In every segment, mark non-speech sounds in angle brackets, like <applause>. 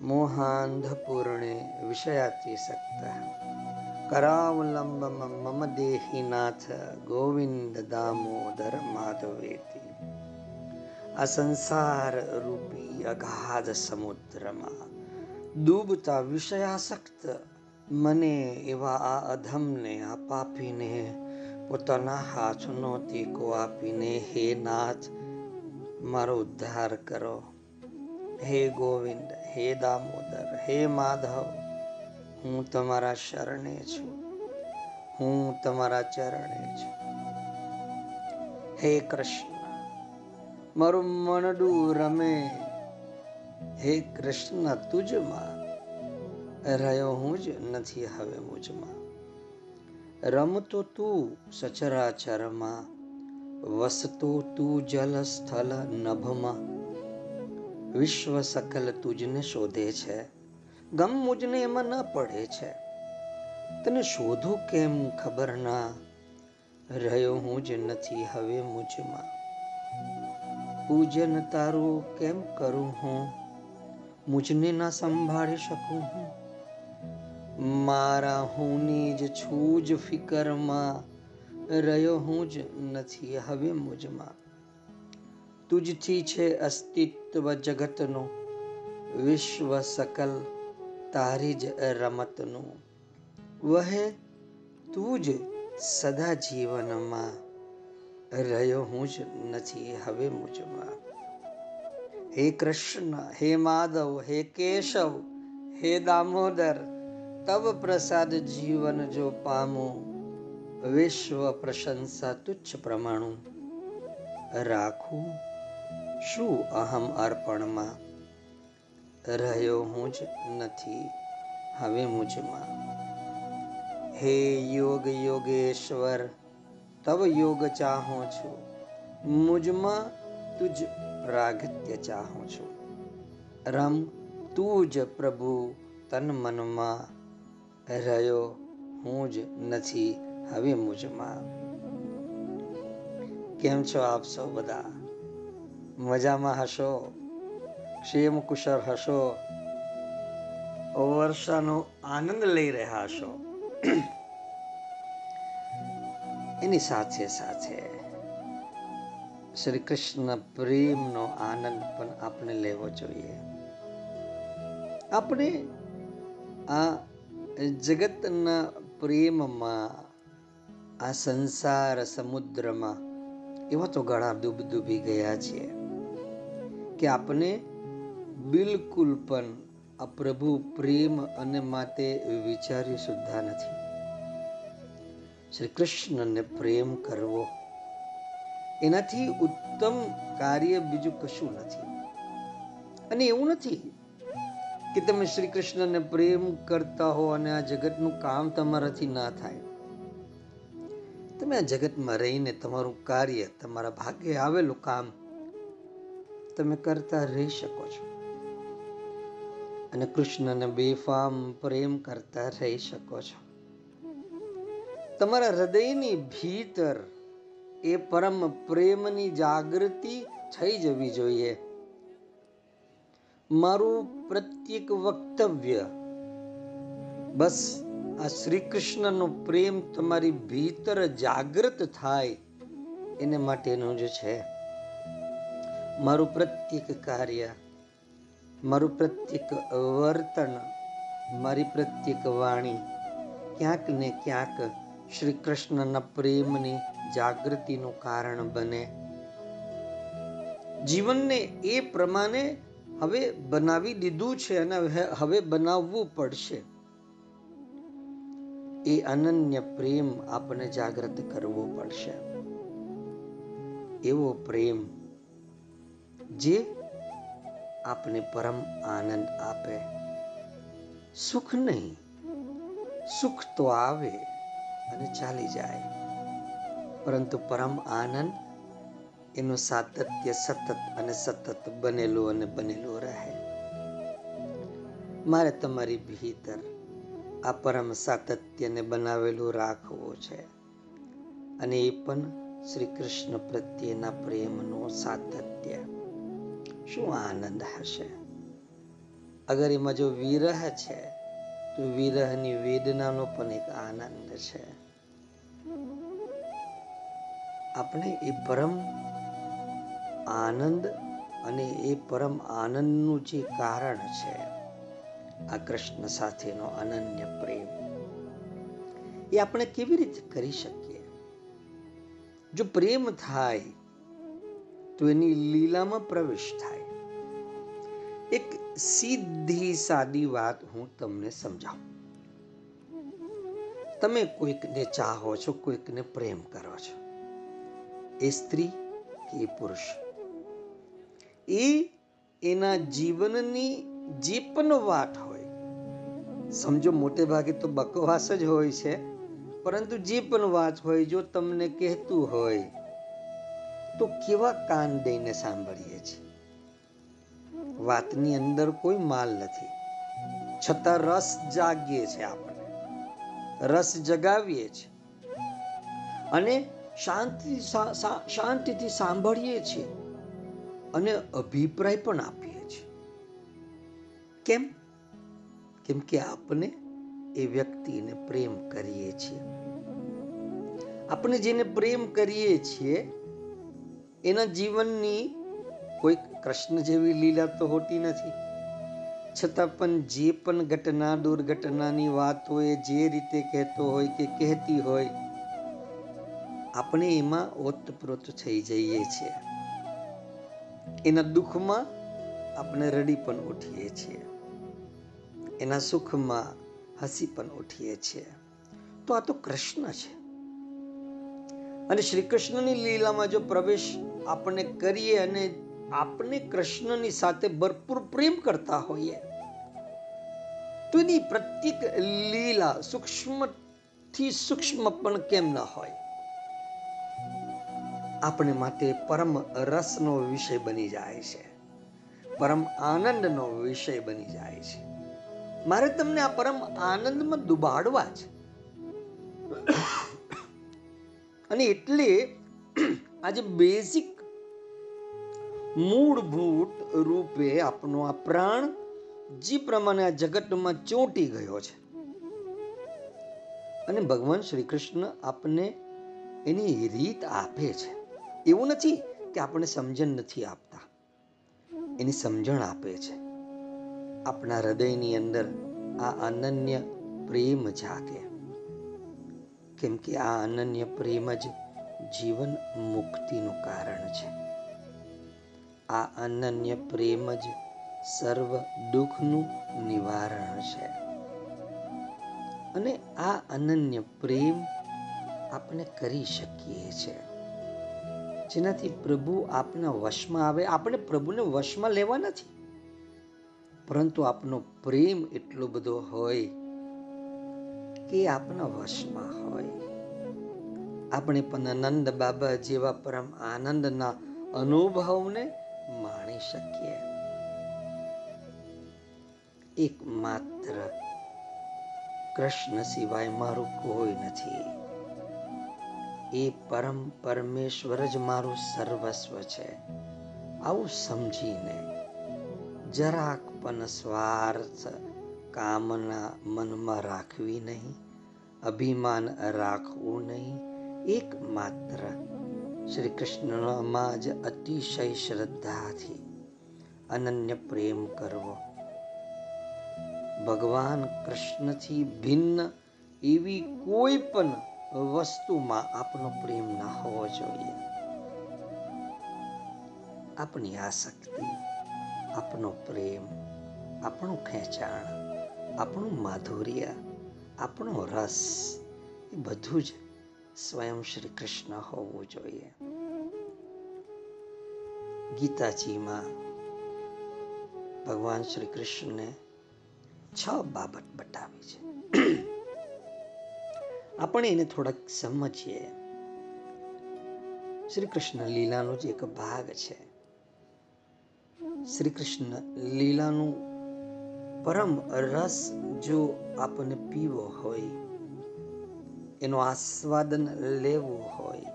મોહાંધપૂર્ણે વિષયાતિસક્ત કરાવલંબમ મમ દેહીનાથ ગોવિંદ દામોદર માધવેતિ આ સંસાર રૂપી અગાધ સમુદ્રમાં ડૂબતા વિષયાસક્ત મને એવા આ અધમને આ પાપીને પોતાના હાથનો ટેકો આપીને હે નાથ મારો ઉદ્ધાર કરો હે ગોવિંદ હે દામોદર, હે માધવ, હું તમારા શરણે છું, હું તમારા ચરણે છું. હે કૃષ્ણ, મારું મનડું રમે. હે કૃષ્ણ તુજમાં રહ્યો હું જ નથી હવે મુજમાં. રમતો તું સચરાચરમાં, વસતો તું જલ સ્થલ નભમાં. વિશ્વ સકલ તુજને શોધે છે. ગમ મુજને એમાં ન પડે છે. તને શોધું કેમ ખબર ના? રહ્યો હું જ નથી હવે મુજમાં. પૂજન તારું કેમ કરું હું? મુજને ના સંભાળી શકું હું? મારા હુંની જ છું જ ફિકરમાં. રહ્યો હું જ નથી હવે મુજમાં. તુજથી છે અસ્તિત્વ જગતનું, વિશ્વ સકલ તારી જ રમતનું. વહે તું જ સદા જીવનમાં, રહ્યો હું જ નથી હવે મુજમાં. હે કૃષ્ણ, હે માધવ, હે કેશવ, હે દામોદર તબ પ્રસાદ જીવન જો પામું, વિશ્વ પ્રશંસા તુચ્છ પ્રમાણું. રાખું શું અહમ અર્પણમાં? રહ્યો હું જ નથી, હવે મુજમાં હે યોગ યોગેશ્વર, તવ યોગ ચાહું છું. મુજમાં તુજ પ્રાગત્ય ચાહું છું. રમ તું જ પ્રભુ તન મનમાં રહ્યો હું જ નથી, હવે મુજમાં કેમ છો આપ સૌ બધા? મજામાં હશો? ક્ષેમ કુશળ હશો? વર્ષાનો આનંદ લઈ રહ્યા હશો? એની સાથે સાથે શ્રી કૃષ્ણ પ્રેમનો આનંદ પણ આપણે લેવો જોઈએ. આપણે આ જગતના પ્રેમમાં, આ સંસાર સમુદ્રમાં એવા તો ઘણા ડૂબ ડૂબી ગયા છે કે આપણે બિલકુલ પણ આ પ્રભુ પ્રેમ અને માટે વિચાર્યું સુદ્ધા નથી. શ્રી કૃષ્ણને પ્રેમ કરવો એનાથી ઉત્તમ કાર્ય બીજું કશું નથી. અને એવું નથી કે તમે શ્રી કૃષ્ણને પ્રેમ કરતા હો અને આ જગતનું કામ તમારાથી ના થાય. તમે આ જગતમાં રહીને તમારું કાર્ય, તમારા ભાગ્યે આવેલું કામ તમે કરતા રહી શકો છો. અને કૃષ્ણને બેફામ પ્રેમ કરતા રહી શકો છો. તમારા હૃદયની ભીતર એ પરમ પ્રેમની જાગૃતિ થઈ જવી જોઈએ. મારું પ્રત્યેક વક્તવ્ય, બસ આ શ્રી કૃષ્ણનો પ્રેમ તમારી ભીતર જાગૃત થાય, એને માટેનું જ છે. મારું પ્રત્યેક કાર્ય, મારું પ્રત્યેક વર્તન, મારી પ્રત્યેક વાણી ક્યાંક ને ક્યાંક શ્રી કૃષ્ણના પ્રેમની જાગૃતિનું કારણ બને. જીવનને એ પ્રમાણે હવે બનાવી દીધું છે અને હવે બનાવવું પડશે. એ અનન્ય પ્રેમ આપણે જાગૃત કરવો પડશે. એવો પ્રેમ જે આપને પરમ આનંદ આપે. સુખ નહીં, સુખ તો આવે અને ચાલી જાય. પરંતુ પરમ આનંદ એનું સાતત્ય સતત અને સતત બનેલું અને બનેલું રહે. મારે તમારી ભીતર આ પરમ સાતત્યને બનાવેલું રાખવું છે અને એ પણ શ્રી કૃષ્ણ પ્રત્યેના પ્રેમનું સાતત્ય. શું આનંદ હશે? અગર એમાં જો વિરહ છે, તો વિરહની વેદનાનો પણ એક આનંદ છે. આપણે એ પરમ આનંદ અને એ પરમ આનંદનું જે કારણ છે, આ કૃષ્ણ સાથેનો અનન્ય પ્રેમ, એ આપણે કેવી રીતે કરી શકીએ? જો પ્રેમ થાય તો એની લીલામાં પ્રવેશ થાય. એક સીધી સાદી વાત હું તમને સમજાવું. તમે કોઈકને ચાહો છો, કોઈકને પ્રેમ કરો છો. એ સ્ત્રી કે એ પુરુષ. એ એના જીવનની જે પણ વાત હોય, સમજો મોટે ભાગે તો બકવાસ જ હોય છે, પરંતુ જે પણ વાત હોય, જો તમને કહેતું હોય તો કેવા કાન દઈને સાંભળીએ છીએ? વાતની અંદર કોઈ માલ નથી. છતાં રસ જાગીએ છે આપણે. રસ જગાવીએ છીએ. અને શાંતિ શાંતિથી સાંભળીએ છીએ. અને અભિપ્રાય પણ આપીએ છીએ. કેમ? કેમ કે આપણે એ વ્યક્તિને પ્રેમ કરીએ છીએ. આપણે જેને પ્રેમ કરીએ છીએ એના જીવનની કોઈ કૃષ્ણ જેવી લીલા તો હોતી નથી. છતાં પણ જે પણ ઘટના, દુર્ઘટનાની વાત હોય જે રીતે કહેતો હોય કે કહેતી હોય, આપણે એમાં ઓતપ્રોત થઈ જઈએ છીએ. એના દુઃખમાં આપણે રડી પણ ઉઠીએ છીએ. એના સુખમાં હસી પણ ઉઠીએ છીએ. તો આ તો કૃષ્ણ છે. અને શ્રી કૃષ્ણની લીલામાં જો પ્રવેશ આપણે કરીએ અને આપણે કૃષ્ણની સાથે ભરપૂર પ્રેમ કરતા હોઈએ. તો પ્રત્યેક લીલા સૂક્ષ્મથી સૂક્ષ્મ પણ કેમ ન હોય? આપણે માટે પરમ રસનો વિષય બની જાય છે. પરમ આનંદનો વિષય બની જાય છે. મારે તમને આ પરમ આનંદમાં ડુબાડવા છે. અને એટલે આજે બેઝિક મૂળભૂત રૂપે આપનો આ પ્રાણ જે પ્રમાણે આ જગતમાં ચોંટી ગયો છે. અને ભગવાન શ્રી કૃષ્ણ આપને એની રીત આપે છે. એવું નથી કે આપણે સમજણ નથી આપતા. એની સમજણ આપે છે. આપણા હૃદયની અંદર આ અનન્ય પ્રેમ જાગે. કેમ કે આ અનન્ય પ્રેમ જ જીવન મુક્તિનું કારણ છે. આ અનન્ય પ્રેમ જ સર્વ દુઃખનું નિવારણ છે. અને આ અનન્ય પ્રેમ આપણે કરી શકીએ છીએ જેનાથી પ્રભુ આપના વશમાં આવે. આપણે પ્રભુને વશમાં લેવા નથી. પરંતુ આપનો પ્રેમ એટલો બધો હોય કે આપના વશમાં હોય. આપણે પણ આનંદ બાબા જેવા પરમ આનંદના અનુભવને માણી શકીએ. એક માત્ર કૃષ્ણ સિવાય મારું કોઈ નથી. એ પરમ પરમેશ્વર જ મારું સર્વસ્વ છે. આવું સમજીને જરાક પણ સ્વાર્થ કામના મનમાં રાખવી નહીં, અભિમાન રાખવું નહીં. એક માત્ર શ્રી કૃષ્ણમાં જ અતિશય શ્રદ્ધાથી અનન્ય પ્રેમ કરવો. ભગવાન કૃષ્ણથી ભિન્ન એવી કોઈ પણ વસ્તુમાં આપનો પ્રેમ ના હોવો જોઈએ. આપણી આસક્તિ, આપનો પ્રેમ, આપણું ખેંચાણ, આપણું માધુર્ય, આપણો રસ, એ બધું જ સ્વયં શ્રી કૃષ્ણ હોવું જોઈએ. ગીતાજીમાં ભગવાન શ્રી કૃષ્ણને છ બાબત બતાવી છે. આપણે એને થોડાક સમજીએ. શ્રી કૃષ્ણ લીલાનો જ એક ભાગ છે. શ્રી કૃષ્ણ લીલાનું પરમ રસ જો આપણને પીવો હોય એનો આસ્વાદન લેવું હોય,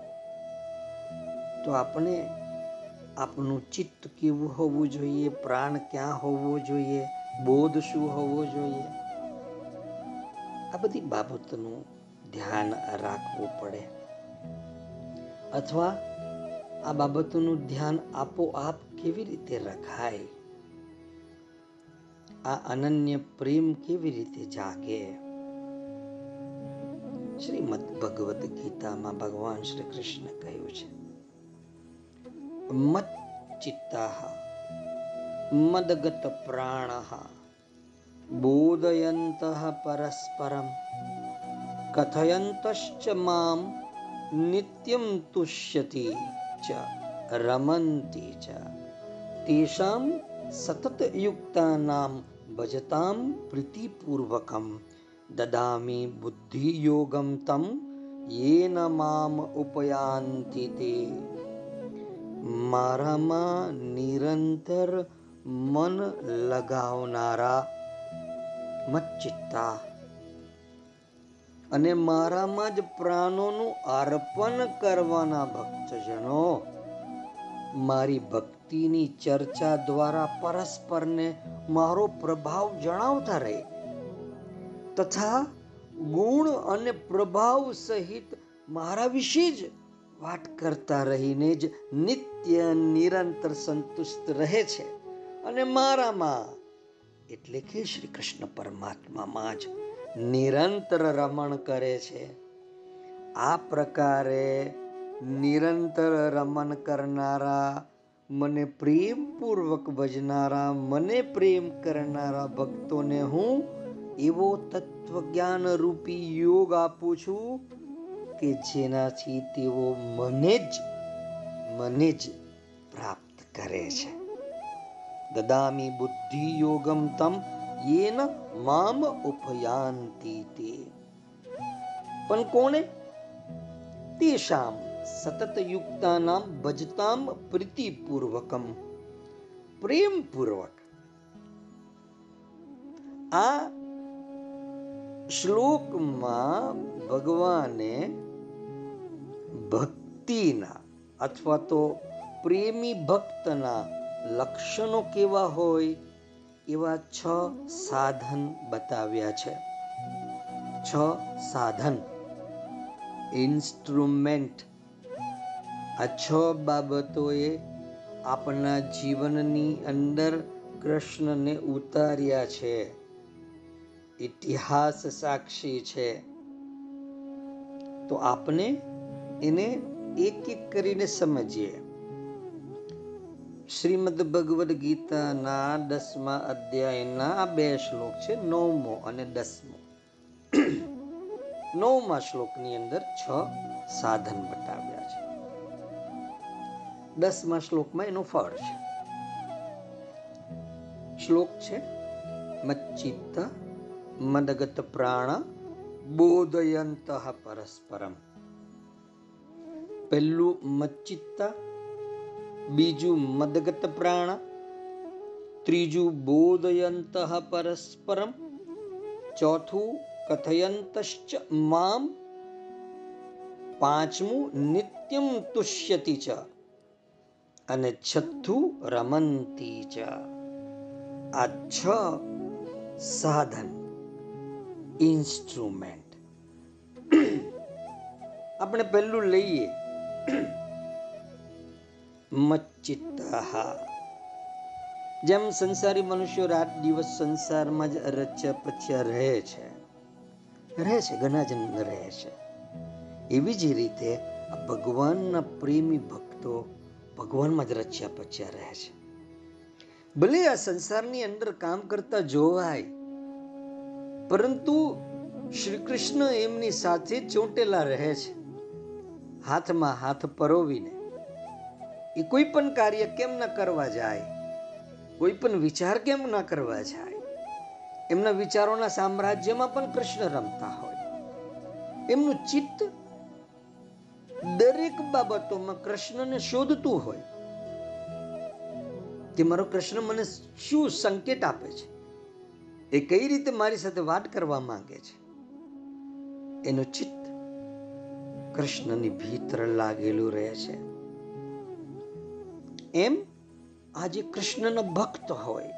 તો આપણે આપણું ચિત્ત કેવું હોવું જોઈએ, પ્રાણ ક્યાં હોવો જોઈએ, બોધ શું હોવો જોઈએ? આ બધી બાબતનું ધ્યાન રાખવું પડે. અથવા આ બાબતોનું ધ્યાન આપોઆપ કેવી રીતે રખાય? આ અનન્ય પ્રેમ કેવી રીતે જાગે? શ્રીમદ ભગવદ્ ગીતામાં ભગવાન શ્રી કૃષ્ણ કહ્યું છે, મત ચિત્તા મદગત પ્રાણ, બોધયંત પરસ્પરમ, કથયંતશ્ચ મામ નિત્યમ તુષ્યતિ ચ, રમંતી ચ, તેષામ સતત યુક્તાનામ ભજતામ પ્રીતિપૂર્વકમ દદામી બુદ્ધિયોગમ તમ યેન મામ ઉપયાંતિ તે મારામાં નિરંતર મન લગાવનારા મચ્ચિત્તા અને મારામાં જ પ્રાણોનું અર્પણ કરવાના ભક્તજનો, મારી ભક્તિની ચર્ચા દ્વારા પરસ્પરને મારો પ્રભાવ જણાવતા રહે. તથા ગુણ અને પ્રભાવ સહિત મારા વિશે જ વાત કરતા રહીને જ નિત્ય નિરંતર સંતુષ્ટ રહે છે. અને મારામાં, એટલે કે શ્રી કૃષ્ણ પરમાત્મામાં જ નિરંતર રમણ કરે છે. આ પ્રકારે નિરંતર રમણ કરનારા મને પ્રેમપૂર્વક ભજનારા, મને પ્રેમ કરનારા ભક્તોને હું એવો તત્વજ્ઞાન રૂપી યોગ આપું છું કે જેનાથી તેઓ મને જ મને જ પ્રાપ્ત કરે છે. દદામી બુદ્ધિ યોગમ તમ યેન મામ ઉપયાંતિ તે. પણ કોને તેશામ સતત યુક્તાનામ ભજતામ પ્રીતિપૂર્વકમ. પ્રેમપૂર્વક. આ શ્લોકમાં ભગવાને ભક્તિના અથવા તો પ્રેમી ભક્તના લક્ષણો કેવા હોય એવા છ સાધન બતાવ્યા છે. છ સાધન. ઇન્સ્ટ્રુમેન્ટ આ છ બાબતોએ આપણા જીવનની અંદર કૃષ્ણને ઉતાર્યા છે. ઇતિહાસ સાક્ષી છે. તો આપણે એને એક એક કરીને સમજીએ. શ્રીમદ ભગવદ ગીતાના દસમા અધ્યાયના બે શ્લોક છે, નવમો અને દસમો. નવમા શ્લોકની અંદર છ સાધન બતાવ્યા છે. દસમા શ્લોકમાં એનું ફળ છે. શ્લોક છે મચ્ચિત્ત મદગત પ્રાણ બોધયંત પરસ્પરમ પહેલું મચ્ચિત્તા બીજું મદગત પ્રાણ ત્રીજું બોધયંત પરસ્પરમ ચોથું કથયંતશ્ચ મામ પાંચમું નિત્યમ તુષ્યતિ ચ અને છઠ્ઠું રમંતી ચ આ છ સાધન ઇન્સ્ટ્રુમેન્ટ <clears throat> આપણે પહેલું લઈએ. <clears throat> મચ્ચિત્તા જેમ સંસારી મનુષ્યો રાત દિવસ સંસારમાં જ રચ્યા પચ્યા રહે છે. રહે છે, ઘણા જન્મ રહે છે. એવી જ રીતે ભગવાનના પ્રેમી ભક્તો ભગવાનમાં જ રચ્યા પચ્યા રહે છે. ભલે આ સંસારની અંદર કામ કરતા જોવાય પરંતુ શ્રી કૃષ્ણ એમની સાથે ચોંટેલા રહે છે. હાથમાં હાથ પરોવીને. એ કોઈ પણ કાર્ય કેમ ન કરવા જાય? કોઈ પણ વિચાર કેમ ન કરવા જાય? એમના વિચારોના સામ્રાજ્યમાં પણ કૃષ્ણ રમતા હોય. એમનું ચિત્ત દરેક બાબતોમાં કૃષ્ણને શોધતું હોય. કે મારો કૃષ્ણ મને શું સંકેત આપે છે? એ કઈ રીતે મારી સાથે વાત કરવા માંગે છે? એનું ચિત્ત કૃષ્ણની ભીતર લાગેલું રહે છે. એમ આજે કૃષ્ણનો ભક્ત હોય,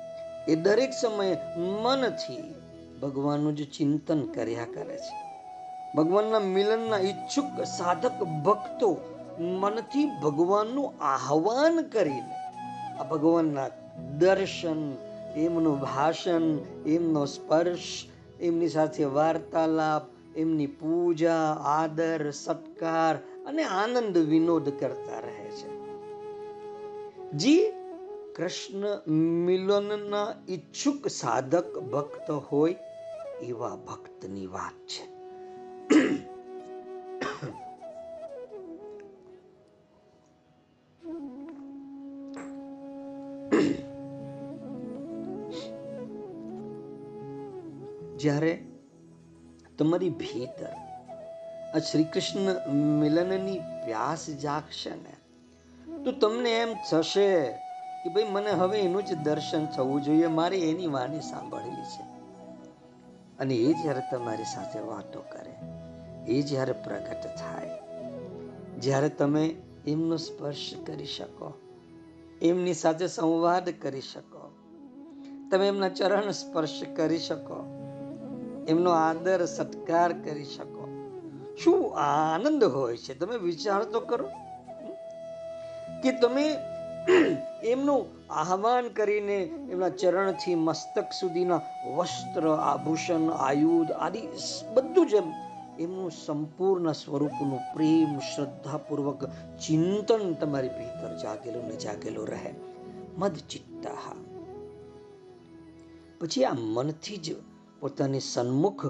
એ દરેક સમયે મનથી ભગવાનનું જે ચિંતન કર્યા કરે છે. ભગવાનના મિલનના ઈચ્છુક સાધક ભક્તો મનથી ભગવાનનું આહવાન કરીને આ ભગવાનના દર્શન એમનું ભાષણ, એમનો સ્પર્શ, એમની સાથે વાર્તાલાપ, એમની પૂજા, આદર, સત્કાર અને આનંદ વિનોદ કરતા રહે છે. જે, કૃષ્ણ મિલનના ઈચ્છુક સાધક ભક્ત હોય એવા ભક્તની વાત છે. જ્યારે તમારી ભીતર આ શ્રી કૃષ્ણ મિલનની પ્યાસ જાગશે ને, તો તમને એમ થશે કે ભાઈ મને હવે એનું જ દર્શન થવું જોઈએ, મારે એની વાણી સાંભળવી છે. અને એ જ્યારે તમારી સાથે વાતો કરે, એ જ્યારે પ્રગટ થાય, જ્યારે તમે એમનો સ્પર્શ કરી શકો, એમની સાથે સંવાદ કરી શકો, તમે એમના ચરણ સ્પર્શ કરી શકો એમનો આદર સત્કાર કરી શકો. શું આનંદ હોય છે? તમે વિચાર તો કરો. કે તમે એમનું આહવાન કરીને એમના ચરણથી મસ્તક સુધીના વસ્ત્ર, આભૂષણ, આયુધ આદિ બધું જ એમ એમનું સંપૂર્ણ સ્વરૂપનું પ્રેમ, શ્રદ્ધાપૂર્વક ચિંતન તમારી ભીતર જાગેલું ને જાગેલું રહે. મદ ચિત્તા પછી આ મનથી જ પોતાની સન્મુખ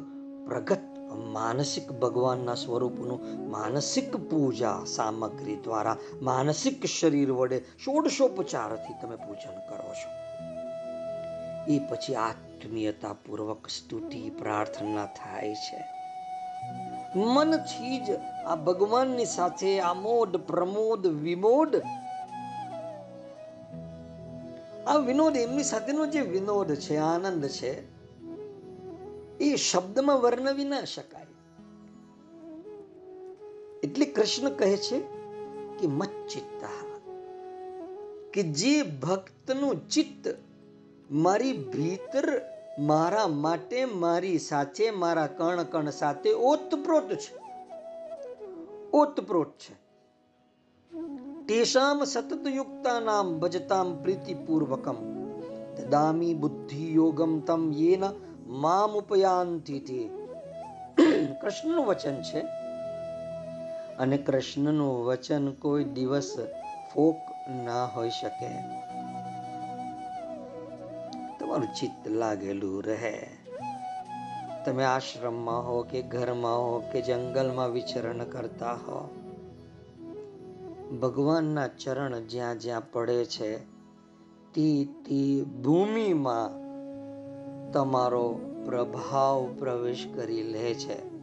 પ્રગટ માનસિક ભગવાનના સ્વરૂપનું માનસિક પૂજા સામગ્રી દ્વારા માનસિક શરીર વડે ષોડશોપચારથી તમે પૂજન કરો છો. એ પછી આત્મીયતા પૂર્વક સ્તુતિ, પ્રાર્થના થાય છે. મનથી જ આ ભગવાનની સાથે આમોદ, પ્રમોદ, વિમોદ. આ વિનોદ એમની સાથેનો જે વિનોદ છે, આનંદ છે એ શબ્દમાં વર્ણવી ના શકાય. એટલે કૃષ્ણ કહે છે કે મચ્ચિત્તા કે જે ભક્તનું ચિત્ત મારી ભીતર મારા માટે મારી સાથે મારા કણ કણ સાથે ઓતપ્રોત છે. ઓતપ્રોત છે. તેષામ સતત યુક્તાનામ ભજતામ પ્રીતિપૂર્વકમ. દદામી બુદ્ધિ યોગમ તમ યેન મામ ઉપયાંતિથી કૃષ્ણનું વચન છે. અને કૃષ્ણનું વચન કોઈ દિવસ ફોક ના હોઈ શકે. તમારું ચિત્ત લાગેલું રહે. તમે આશ્રમમાં હો કે ઘરમાં હો કે જંગલમાં વિચરણ કરતા હો. ભગવાનના ચરણ જ્યાં જ્યાં પડે છે, તે તે ભૂમિમાં તમારો પ્રભાવ પ્રવેશ કરી લે છે.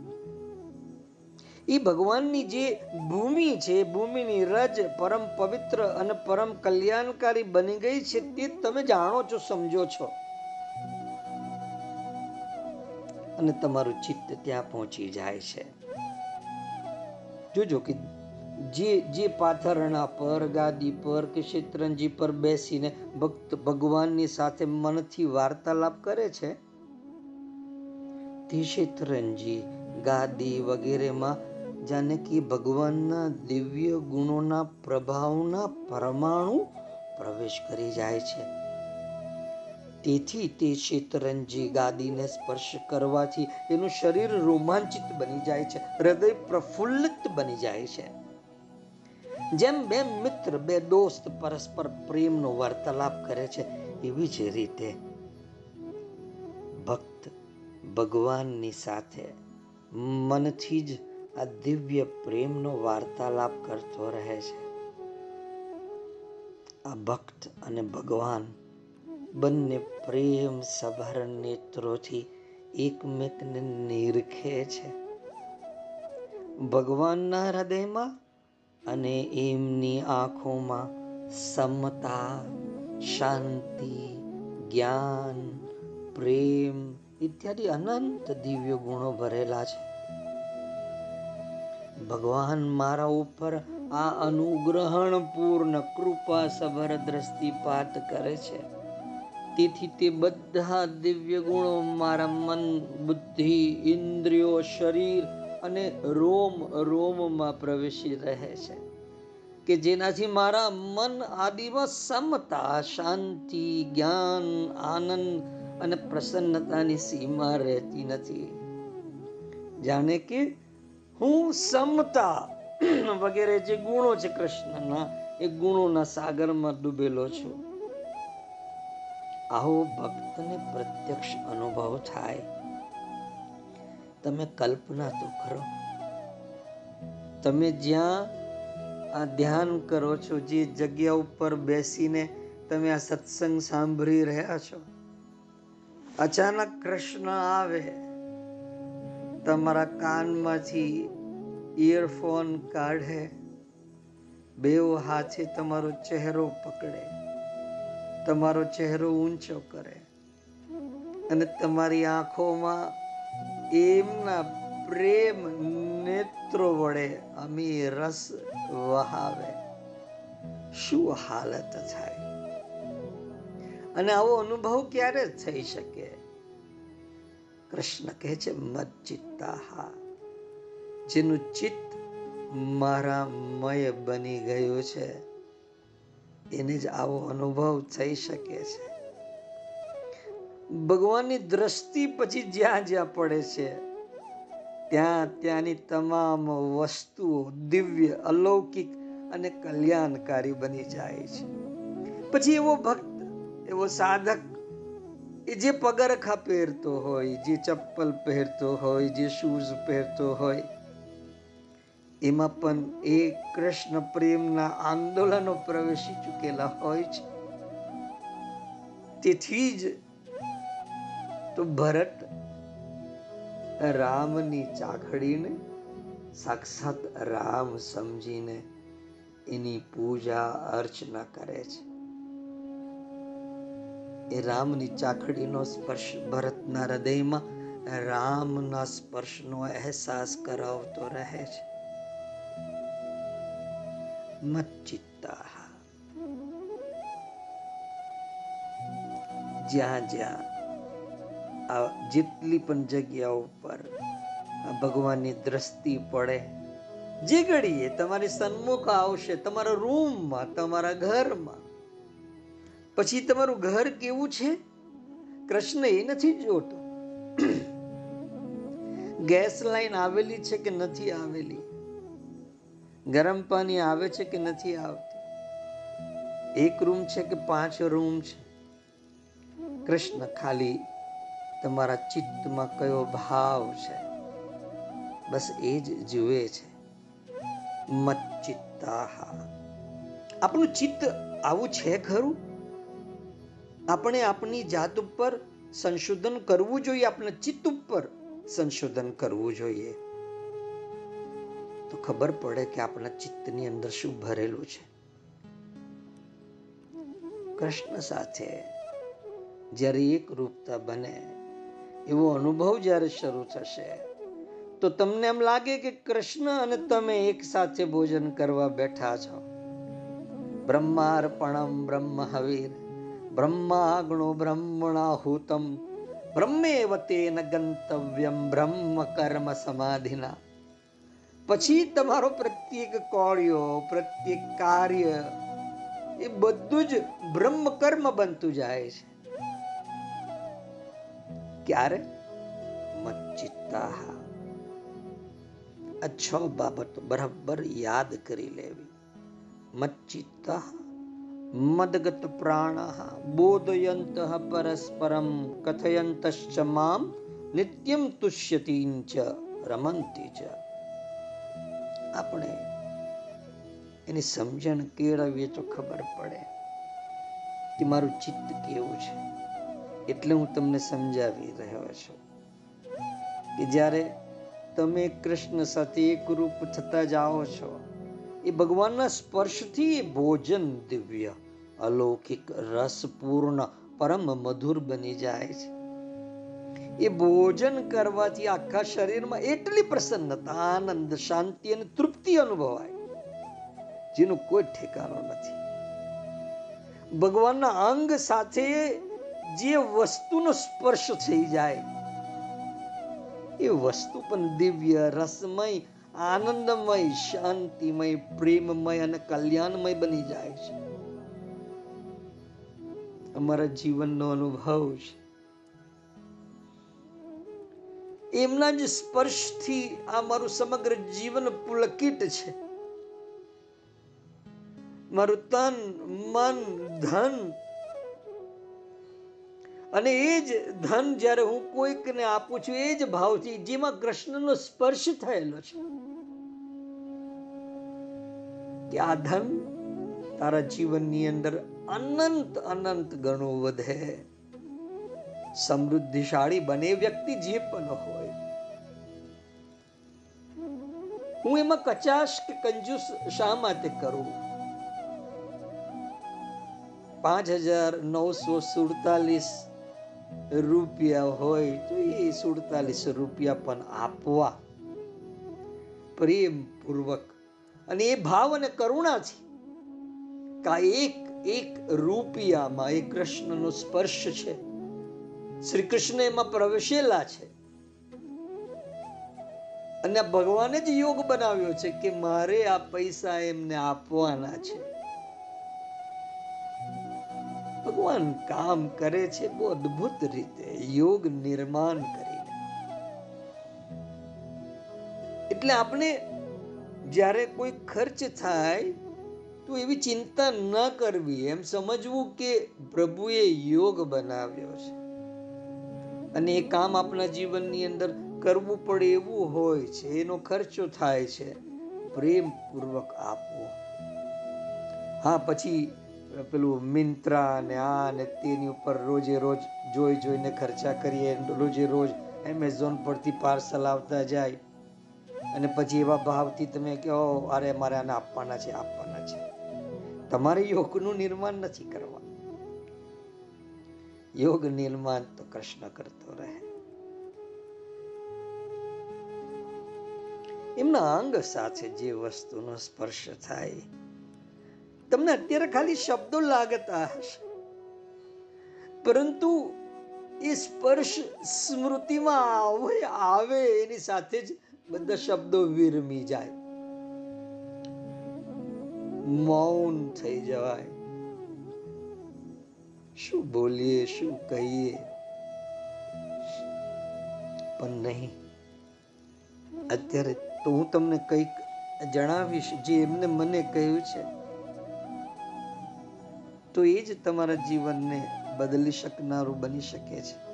એ ભગવાનની જે ભૂમિ છે, ભૂમિની રજ પરમ પવિત્ર અને પરમ કલ્યાણકારી બની ગઈ છે, તે તમે જાણો છો, સમજો છો. અને તમારું ચિત્ત ત્યાં પહોંચી જાય છે. જોજો કે જે જે પાથરણા પર, ગાદી પર કે શેત્રંજી પર બેસીને ભક્ત ભગવાનની સાથે મનથી વાર્તાલાપ કરે છે? તે શેત્રંજી, ગાદી વગેરેમાં જાનકી ભગવાનના દિવ્ય ગુણોના પ્રભાવના પરમાણુ પ્રવેશ કરી જાય છે. તેથી તે શેતરંજી ગાદીને સ્પર્શ કરવાથી એનું શરીર રોમાંચિત બની જાય છે, હૃદય પ્રફુલ્લિત બની જાય છે. જેમ બે મિત્ર, બે દોસ્ત પરસ્પર પ્રેમનો વાર્તાલાપ કરે છે, એવી જ રીતે ભક્ત ભગવાનની સાથે મનથી જ આ દિવ્ય પ્રેમનો વાર્તાલાપ કરતો રહે છે. આ ભક્ત અને ભગવાન બંને પ્રેમ સભર નેત્રોથી એકમેકને નિરખે છે. ભગવાનના હૃદયમાં અને એમની આંખોમાં સમતા, શાંતિ, જ્ઞાન, પ્રેમ ઇત્યાદિ અનંત દિવ્ય ગુણો ભરેલા છે. ભગવાન મારા ઉપર આ અનુગ્રહણ પૂર્ણ કૃપા સભર દ્રષ્ટિપાત કરે છે. તેથી તે બધા દિવ્ય ગુણો મારા મન, બુદ્ધિ, ઇન્દ્રિયો, શરીર અને રોમ, રોમમાં પ્રવેશી રહે છે, કે જેનાથી મારા મન આદિમાં સમતા શાંતિ, જ્ઞાન, આનંદ અને પ્રસન્નતાની સીમા રહેતી નથી. જાણે કે હું સમતા <clears throat> વગેરે જે ગુણો છે કૃષ્ણના, એ ગુણોના સાગરમાં ડૂબેલો છું. આવો ભક્તને પ્રત્યક્ષ અનુભવ થાય. તમે કલ્પના તો કરો. તમે જ્યાં આ ધ્યાન કરો છો, જે જગ્યા ઉપર બેસીને તમે આ સત્સંગ સાંભળી રહ્યા છો, અચાનક કૃષ્ણ આવે, તમારા કાનમાંથી ઇયરફોન કાઢે બેવ હાથે તમારો ચહેરો પકડે, તમારો ચહેરો ઊંચો કરે અને તમારી આંખોમાં એમના પ્રેમ નેત્રો વડે અમી રસ વહાવે. શું હાલત થાય? અને આવો અનુભવ ક્યારે થઈ શકે? કૃષ્ણ કહે છે મચ્ચિત્તાહા જેનું ચિત્ત મારા મય બની ગયું છે, એને જ આવો અનુભવ થઈ શકે છે. ભગવાનની દ્રષ્ટિ પછી જ્યાં જ્યાં પડે છે, ત્યાં ત્યાંની તમામ વસ્તુઓ દિવ્ય, અલૌકિક અને કલ્યાણકારી બની જાય છે. પછી એવો ભક્ત, એવો સાધક, એ જે પગરખા પહેરતો હોય, જે ચપ્પલ પહેરતો હોય, જે શૂઝ પહેરતો હોય, એમાં પણ એ કૃષ્ણ પ્રેમના આંદોલનો પ્રવેશી ચૂકેલા હોય છે. તેથી જ તો ભરત રામની ચાખડીને સાક્ષાત રામ સમજીને એની પૂજા અર્ચના કરે છે. એ રામની ચાખડીનો સ્પર્શ ભરતના હૃદયમાં રામના સ્પર્શનો અહેસાસ કરાવતો રહે છે. મચ્ચિત્તા જ્યાં જ્યાં આ જેટલી પણ જગ્યાઓ પર ભગવાનની દ્રષ્ટિ પડે, જે ઘડીએ તમારી સન્મુખ આવશે, તમારા રૂમમાં, તમારા ઘરમાં. પછી તમારું ઘર કેવું છે? કૃષ્ણ એ નથી જોતો. ગેસ લાઈન આવેલી છે કે નથી આવેલી? ગરમ પાણી આવે છે કે નથી આવતી? એક રૂમ છે કે પાંચ રૂમ છે? કૃષ્ણ ખાલી તમારા ચિત્તમાં કયો ભાવ છે? બસ એ જ જુએ છે. મચ્ચિત્તાહા આપણું ચિત્ત આવું છે ખરું? આપણે આપણી જાત ઉપર સંશોધન કરવું જોઈએ આપણા ચિત્ત ઉપર સંશોધન કરવું જોઈએ. તો ખબર પડે કે આપણા ચિત્તની અંદર શું ભરેલું છે. કૃષ્ણ સાથે જ્યારે એક રૂપતા બને એવો અનુભવ જ્યારે શરૂ થશે, તો તમને એમ લાગે કે કૃષ્ણ અને તમે એક સાથે ભોજન કરવા બેઠા છો. બ્રહ્માર્પણમ બ્રહ્મ હવીર બ્રહ્માગ્નો બ્રહ્મણાહૂતમ, બ્રહ્મેવ તેન ગંતવ્યમ બ્રહ્મ કર્મ સમાધિના. પછી તમારો પ્રત્યેક કોળિયો, પ્રત્યેક કાર્ય, એ બધું જ બ્રહ્મ કર્મ બનતું જાય છે. ક્યારે? મચ્ચિત્તા આ છ બાબતો બરાબર યાદ કરી લેવી. મચ્ચિત્તા મદગત પ્રાણ બોધયંત પરસ્પરમ, કથયંતશ્ચ મામ, નિત્યમ તુષ્યતી ચ, રમંતી ચ. આપણે એની સમજણ કેળવીએ તો ખબર પડે કે મારું ચિત્ત કેવું છે. એટલે હું તમને સમજાવી રહ્યો છું કે જ્યારે તમે કૃષ્ણ સાથે એકરૂપ થતા જાઓ છો, એ ભગવાનના સ્પર્શથી ભોજન દિવ્ય, અલૌકિક રસપૂર્ણ પરમ મધુર બની જાય છે. એ ભોજન કરવાથી આખા શરીરમાં એટલી પ્રસન્નતા, આનંદ, શાંતિ અને તૃપ્તિ અનુભવાય, જેનું કોઈ ઠેકાણો નથી. ભગવાનના અંગ સાથે જે વસ્તુનો સ્પર્શ થઈ જાય. એ વસ્તુ પણ દિવ્ય, રસમય, આનંદમય, શાંતિમય, પ્રેમમય અને કલ્યાણમય બની જાય છે. અમારા જીવનનો અનુભવ છે. એમના જ સ્પર્શથી આ મારું સમગ્ર જીવન પુલકિત છે. મારું તન, મન, ધન અને એ જ ધન જ્યારે હું કોઈકને આપું છું, એ જ ભાવથી જેમાં કૃષ્ણનો સ્પર્શ થયેલો છે. કે આ ધન તારા જીવનની અંદર અનંત અનંત ગણો વધે. સમૃદ્ધિશાળી બને વ્યક્તિ જે પણ હોય. હું એમાં કચાશ કે કંજૂસ શા માટે કરું? પાંચ હજાર નવસો સુડતાલીસ રૂપિયા હોય તો એ સુડતાલીસ રૂપિયા પણ આપવા. પ્રેમપૂર્વક. અને એ ભાવ અને કરુણાથી કા એક એક રૂપિયામાં એ કૃષ્ણનો સ્પર્શ છે. શ્રી કૃષ્ણ એમાં પ્રવેશેલા છે. અને ભગવાને જ યોગ બનાવ્યો છે કે મારે આ પૈસા એમને આપવાના છે. ભગવાન કામ કરે છે બહુ અદ્ભુત રીતે, યોગ નિર્માણ કરીને. એટલે આપણે જ્યારે કોઈ ખર્ચ થાય, તો એવી ચિંતા ન કરવી, એમ સમજવું કે પ્રભુએ યોગ બનાવ્યો છે. અને એ કામ આપણા જીવનની અંદર કરવું પડે એવું હોય છે, એનો ખર્ચો થાય છે, પ્રેમપૂર્વક આપવો. હા, પછી પેલું મિન્ત્રા ને આ ને તેની ઉપર રોજે રોજ જોઈ જોઈને ખર્ચા કરીએ રોજે રોજ એમેઝોન પરથી પાર્સલ આવતા જાય. અને પછી એવા ભાવથી તમે કહો, અરે, મારે આને આપવાના છે આપવાના છે. તમારે યોગનું નિર્માણ નથી કરવા યોગ નિર્માણ તો કૃષ્ણ કરતો રહે. એમના અંગ સાથે જે વસ્તુનો સ્પર્શ થાય તમને અત્યારે ખાલી શબ્દો લાગતા હશે. પરંતુ એ સ્પર્શ સ્મૃતિમાં આવે આવે, એની સાથે જ બધા શબ્દો વિરમી જાય. મૌન થઈ જવાય. શું બોલીએ, શું કહીએ? પણ નહીં. અત્યારે તો હું તમને કંઈક જણાવીશ જે એમને મને કહ્યું છે. તો એ જ તમારા જીવનને બદલી શકનારું બની શકે છે.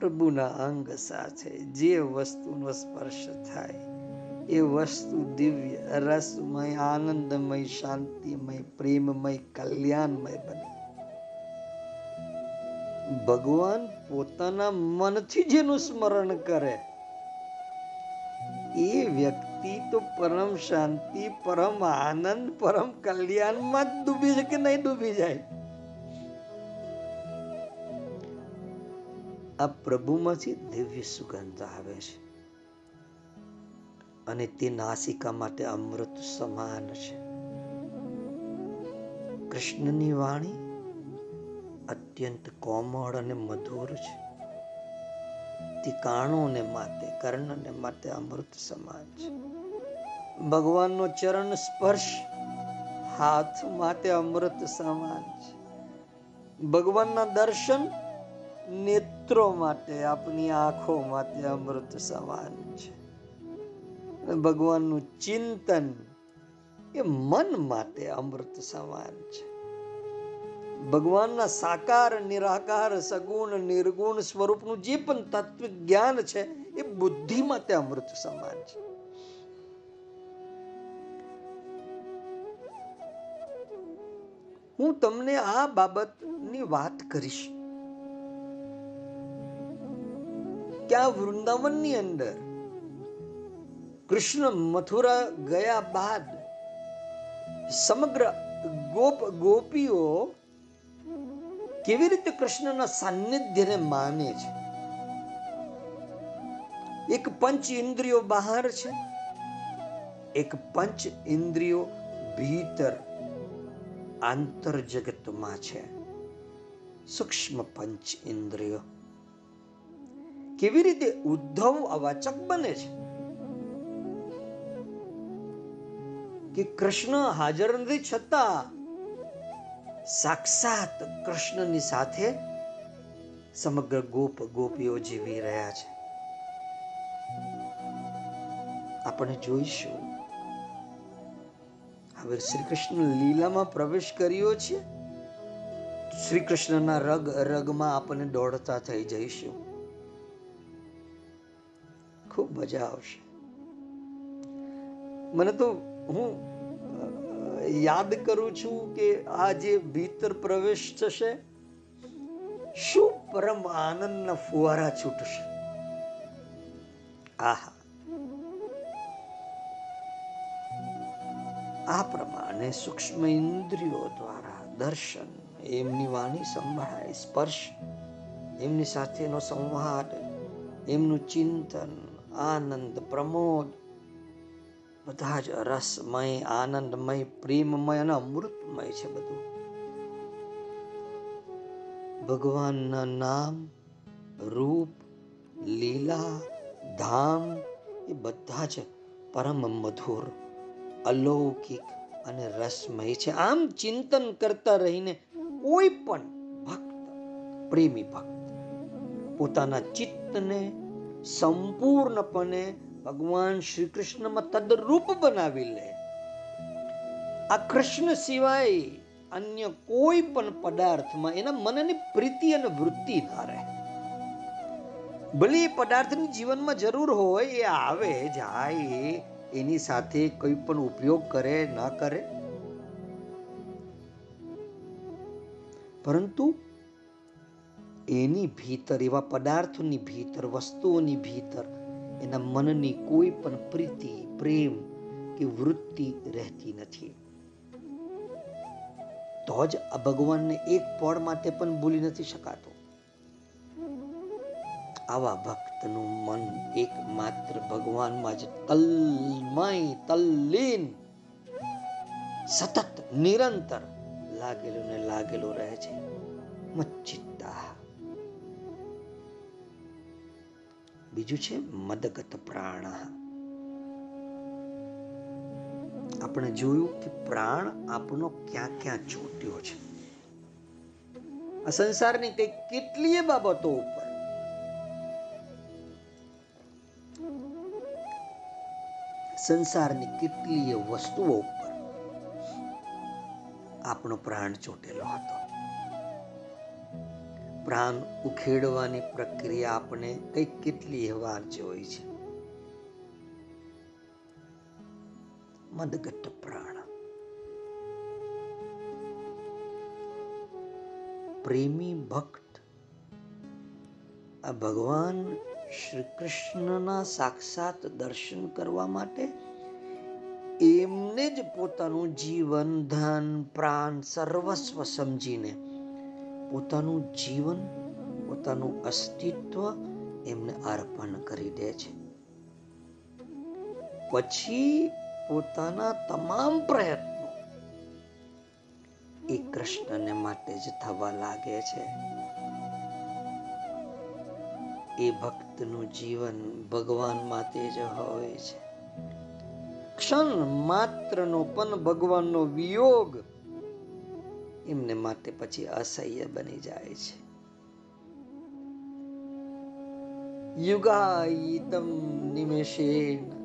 પ્રભુના અંગ સાથે જે વસ્તુનો સ્પર્શ થાય, એ વસ્તુ દિવ્ય, રસમય, આનંદમય, શાંતિમય, પ્રેમમય, કલ્યાણમય બને. ભગવાન પોતાના મનથી જેનું સ્મરણ કરે. એ વ્યક્તિ તો પરમ શાંતિ, પરમ આનંદ, પરમ કલ્યાણમાં જ ડૂબી છે કે નહીં ડૂબી જાય? આ પ્રભુમાંથી દિવ્ય સુગંધ આવે છે. અને તે નાસિકા માટે અમૃત સમાન છે. કૃષ્ણની વાણી અત્યંત કોમળ અને મધુર છે. તે કાણોને માટે, કર્ણને માટે અમૃત સમાન છે ભગવાનનો ચરણ સ્પર્શ હાથ માટે અમૃત સમાન છે ભગવાનના દર્શન નેત્રો માટે, આપની આંખો માટે અમૃત સમાન છે ભગવાનનું ચિંતન એ મન માટે અમૃત સમાન છે ભગવાનના સાકાર, નિરાકાર, સગુણ, નિર્ગુણ સ્વરૂપનું જે પણ તત્વ જ્ઞાન છે, એ બુદ્ધિમાં તે અમૃત સમાન છે. હું તમને આ બાબતની વાત કરીશ. કે આ વૃંદાવનની અંદર કૃષ્ણ મથુરા ગયા બાદ સમગ્ર ગોપ ગોપીઓ કેવી રીતે કૃષ્ણના સાનિધ્યને માને છે? એક પંચ ઇન્દ્રિયો બહાર છે, એક પંચ ઇન્દ્રિયો ભીતર આંતર જગતમાં છે. સૂક્ષ્મ પંચ ઇન્દ્રિયો. કેવી રીતે ઉદ્ધવ અવાચક બને છે? કે કૃષ્ણ હાજર નથી છતાં સાક્ષાત કૃષ્ણની સાથે સમગ્ર ગોપ ગોપીઓ જીવી રહ્યા છે. આપણે જોઈશું. હવે શ્રી કૃષ્ણ લીલામાં પ્રવેશ કર્યો છે. શ્રી કૃષ્ણના રગ રગમાં આપણે દોડતા થઈ જઈશું. ખૂબ મજા આવશે. મને તો હું યાદ કરું છું કે આ જે ભીતર પ્રવેશ થશે, શું પરમ આનંદના ફુવારા છૂટશે? આહા. આ પ્રમાણે સૂક્ષ્મ ઇન્દ્રિયો દ્વારા દર્શન, એમની વાણી સંભળાય, સ્પર્શ, એમની સાથેનો સંવાદ, એમનું ચિંતન, આનંદ, પ્રમોદ બધા જ રસમય, આનંદમય, પ્રેમમય અને અમૃતમય છે બધું. ભગવાનના નામ, રૂપ, લીલા, ધામ, એ બધા જ પરમ મધુર, અલૌકિક અને રસમય છે. આમ ચિંતન કરતા રહીને કોઈ પણ ભક્ત, પ્રેમી ભક્ત, પોતાના ચિત્તને સંપૂર્ણપણે ભગવાન શ્રી કૃષ્ણમાં તદરૂપ બનાવી લે. આ કૃષ્ણ સિવાય અન્ય કોઈ પણ પદાર્થમાં એના મનની પ્રીતિ અને વૃત્તિ ના રહે. ભલે એ પદાર્થની જીવનમાં જરૂર હોય, એ આવે, જાય, એની સાથે કોઈ પણ ઉપયોગ કરે, ના કરે. પરંતુ એની ભીતર, એવા પદાર્થોની ભીતર, વસ્તુઓની ભીતર એના મનની કોઈ પણ પ્રીતિ, પ્રેમ કે વૃત્તિ રહેતી નથી. તો જ આ ભગવાનને એક પળ માટે પણ ભૂલી નથી શકાતો. આવા ભક્તનું મન એકમાત્ર ભગવાનમાં જ તલમય, તલ્લીન, સતત નિરંતર લાગેલું ને લાગેલું રહે છે. મચ્ચિત્તા બીજું છે મદગત પ્રાણ. આપણે જોયું કે પ્રાણ આપણો ક્યાં ક્યાં ચોટ્યો છે. આ સંસારની કઈ કેટલીય બાબતો ઉપર. સંસારની કેટલીય વસ્તુઓ ઉપર આપણો પ્રાણ ચોટેલો હતો. પ્રાણ ઉખેડવાની પ્રક્રિયા આપણે કઈ કેટલી વાર જોઈ છે? મદગટ પ્રાણ. પ્રેમી ભક્ત. આ ભગવાન શ્રી કૃષ્ણના સાક્ષાત દર્શન કરવા માટે એમને જ પોતાનું જીવન, ધન, પ્રાણ સર્વસ્વ સમજીને પોતાનું જીવન, પોતાનું અસ્તિત્વ એમને અર્પણ કરી દે છે. પછી પોતાના તમામ પ્રયત્નો એ કૃષ્ણને માટે જ થવા લાગે છે. એ ભક્તનું જીવન ભગવાન માટે જ હોય છે. ક્ષણ માત્રનો પણ ભગવાનનો વિયોગ એમને માટે પછી અસહ્ય બની જાય છે. યુગાયિતમ નિમેષેન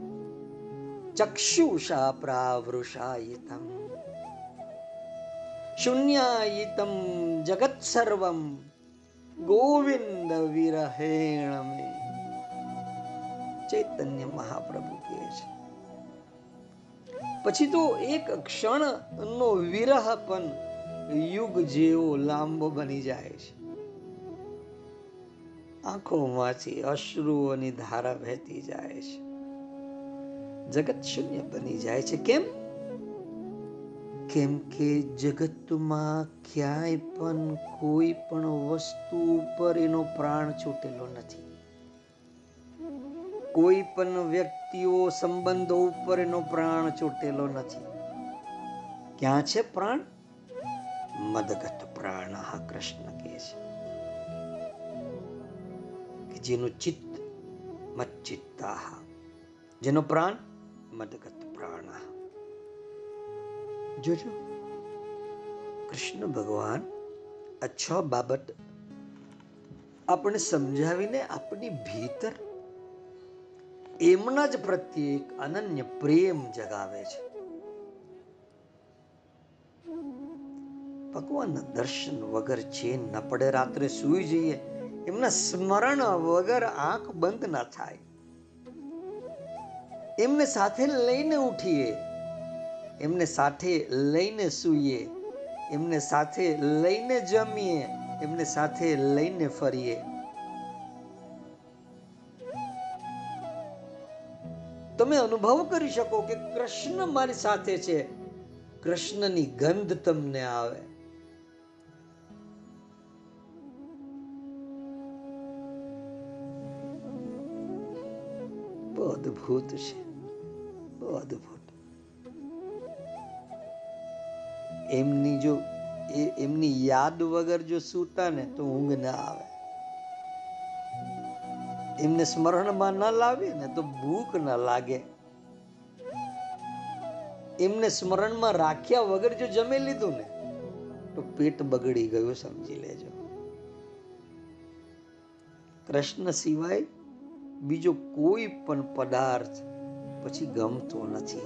ચક્ષુષા પ્રાવૃષાયિતમ. શૂન્યાયિતમ જગત સર્વમ ગોવિંદ વિરહેણ ચૈતન્ય મહાપ્રભુ કહે છે. પછી તો એક ક્ષણ નો વિરહ પણ યુગ જેવો લાંબો બની જાય છે. આંખોમાંથી અશ્રુઓની ધારા વહેતી જાય છે. જગત શૂન્ય બની જાય છે. કેમ? કેમ કે જગતમાં ક્યાંય પણ કોઈ પણ વસ્તુ ઉપર એનો પ્રાણ છૂટેલો નથી. કોઈ પણ વ્યક્તિઓ સંબંધો ઉપર એનો પ્રાણ છૂટેલો નથી. ક્યાં છે પ્રાણ? મદગત પ્રાણ કૃષ્ણ કહે છે, કે જેનું ચિત્ત મચ્ચિત્તા જેનો પ્રાણ મદગત પ્રાણ જોજો, કૃષ્ણ ભગવાન આ છ બાબત આપણે સમજાવીને આપણી ભીતર એમના જ પ્રત્યે એક અનન્ય પ્રેમ જગાવે છે. ભગવાનના દર્શન વગર જે ન પડે, રાત્રે સુઈ જઈએ, એમના સ્મરણ વગર આંખ બંધ ના થાય. એમને સાથે લઈને ઉઠીએ, એમને સાથે લઈને સૂઈએ, એમને સાથે લઈને જમીએ, એમને સાથે લઈને ફરીએ. તમે અનુભવ કરી શકો કે કૃષ્ણ મારી સાથે છે. કૃષ્ણની ગંધ તમને આવે. અદભુત છે. અદભુત. એમની જો એમની યાદ વગર જો સૂતા ને તો ઊંઘ ના આવે. એમને સ્મરણમાં ના લાવીએ ને તો ભૂખ ના લાગે. એમને સ્મરણમાં રાખ્યા વગર જો જમી લીધું ને તો પેટ બગડી ગયું, સમજી લેજો. કૃષ્ણ સિવાય બીજો કોઈ પણ પદાર્થ પછી ગમતો નથી.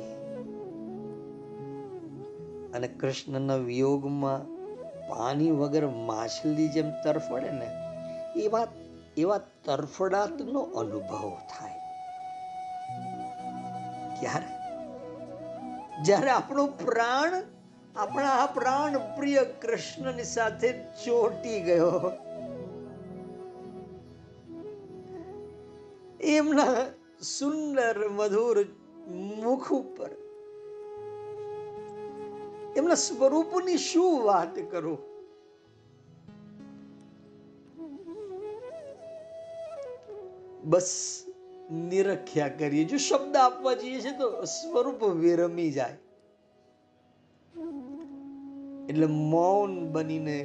અને કૃષ્ણના વિયોગમાં પાણી વગર માછલી જેમ તરફડે ને, એવા એવા તરફડાટનો અનુભવ થાય. ક્યારે? જ્યારે આપણો પ્રાણ, આપણા આ પ્રાણ પ્રિય કૃષ્ણની સાથે ચોટી ગયો. એમના સુંદર, મધુર મુખ ઉપર. એમના સ્વરૂપની શું વાત કરું? બસ નિરખ્યા કરીએ. જો શબ્દ આપવા જઈએ છે તો સ્વરૂપ વિરમી જાય. એટલે મૌન બનીને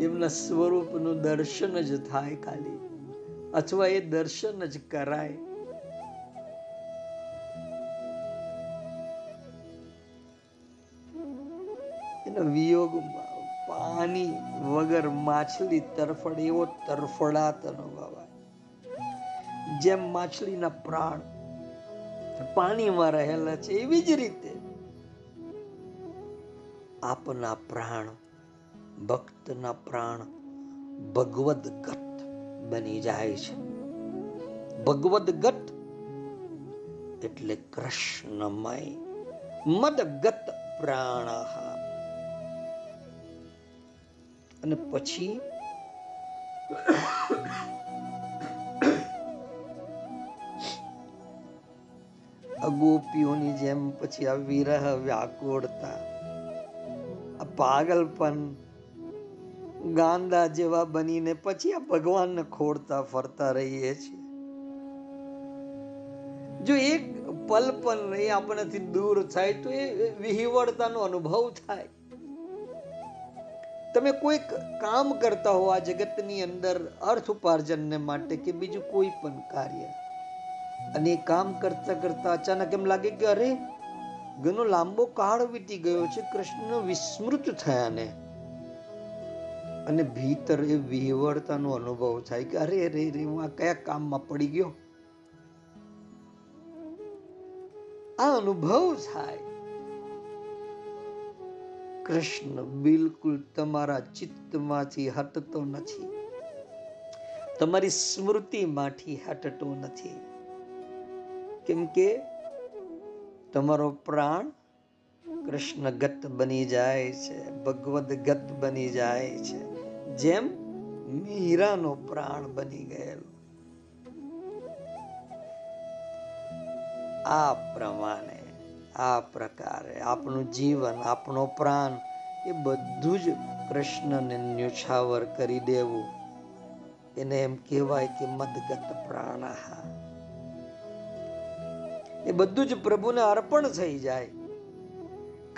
એમના સ્વરૂપનું દર્શન જ થાય ખાલી. અથવા એ દર્શન જ કરાય. એના વિયોગમાં પાણી વગર માછલી તરફડ, એવો તરફડાટ અનુભવાય. જેમ માછલીના પ્રાણ પાણીમાં રહેલા છે, એવી જ રીતે આપના પ્રાણ, ભક્તના પ્રાણ ભગવદ ગત બની જાય છે. ભગવદ ગત એટલે કૃષ્ણમય, મદગત પ્રાણ. અને પછી અગોપીઓની જેમ પછી આ વિરહ વ્યાકુળતા, આ પાગલપન ગાંડા જેવા બનીને પછી આ ભગવાનને ખોડતા ફરતા રહીએ છીએ. જો એક પલ પણ એ આપણાથી દૂર થાય તો એ વિહિવળતાનો અનુભવ થાય. તમે કોઈક કામ કરતા હો આ જગતની અંદર અર્થ ઉપાર્જનને માટે કે બીજું કોઈ પણ કાર્ય. અને એ કામ કરતા કરતા અચાનક એમ લાગે કે અરે, ઘણો લાંબો કાળ વીતી ગયો છે, કૃષ્ણ વિસ્મૃત થયા ને અને ભીતર એ વિહવળતાનો અનુભવ થાય કે અરે અરે રે હું આ કયા કામમાં પડી ગયો? આ અનુભવ થાય. કૃષ્ણ બિલકુલ તમારા ચિત્તમાંથી હટતો નથી. તમારી સ્મૃતિમાંથી હટતો નથી. કેમ કે તમારો પ્રાણ કૃષ્ણ ગત બની જાય છે ભગવદ ગત બની જાય છે. જેમ મીરાનો પ્રાણ બની ગયેલો. આ પ્રમાણે, આ પ્રકારે આપણું જીવન, આપણો પ્રાણ એ બધું જ કૃષ્ણને ન્યુછાવર કરી દેવું. એને એમ કહેવાય કે મદગત પ્રાણાહા. એ બધું જ પ્રભુને અર્પણ થઈ જાય.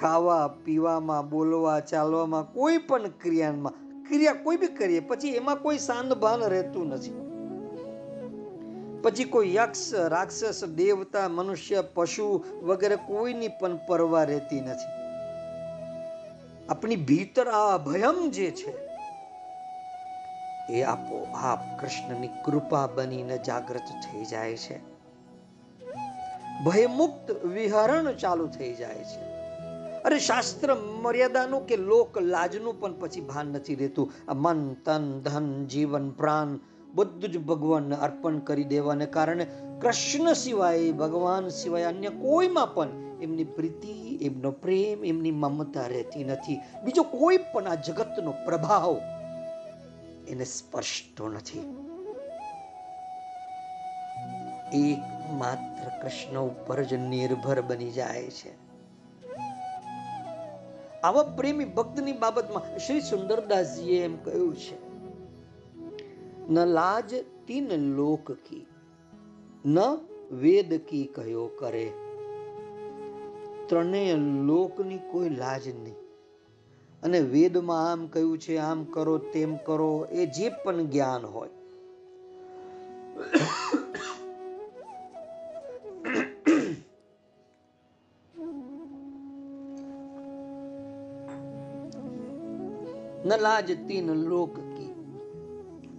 ખાવા, પીવામાં, બોલવા, ચાલવામાં કોઈ પણ ક્રિયામાં ક્રિયા કોઈ બી કરીએ, પછી એમાં કોઈ સાંદભાન રહેતું નથી. પછી કોઈ યક્ષ, રાક્ષસ, દેવતા, મનુષ્ય, પશુ વગેરે કોઈની પણ પરવા રહેતી નથી. આપણી ભીતર આ ભયમ જે છે, એ આપો આપ કૃષ્ણની કૃપા બનીને જાગૃત થઈ જાય છે. ભયમુક્ત વિહરણ ચાલુ થઈ જાય છે. અરે શાસ્ત્ર મર્યાદાનું કે લોક લાજનું પણ પછી ભાન નથી રહેતું. આ મન, તન, ધન, જીવન, પ્રાણ બધું જ ભગવાનને અર્પણ કરી દેવાને કારણે કૃષ્ણ સિવાય, ભગવાન સિવાય અન્ય કોઈમાં પણ એમની પ્રીતિ, એમનો પ્રેમ, એમની મમતા રહેતી નથી. બીજો કોઈ પણ આ જગતનો પ્રભાવ એને સ્પર્શતો નથી. એક માત્ર કૃષ્ણ ઉપર જ નિર્ભર બની જાય છે. આવા પ્રેમી ભક્તની બાબતમાં શ્રી સુંદરદાસજીએ એમ કહ્યું છે, ન લાજ તીન લોક કી, ન વેદ કી કયો કરે. ત્રણેય લોકની કોઈ લાજ નહીં. અને વેદમાં આમ કહ્યું છે, આમ કરો, તેમ કરો, એ જે પણ જ્ઞાન હોય લાજ તીન લોક કી,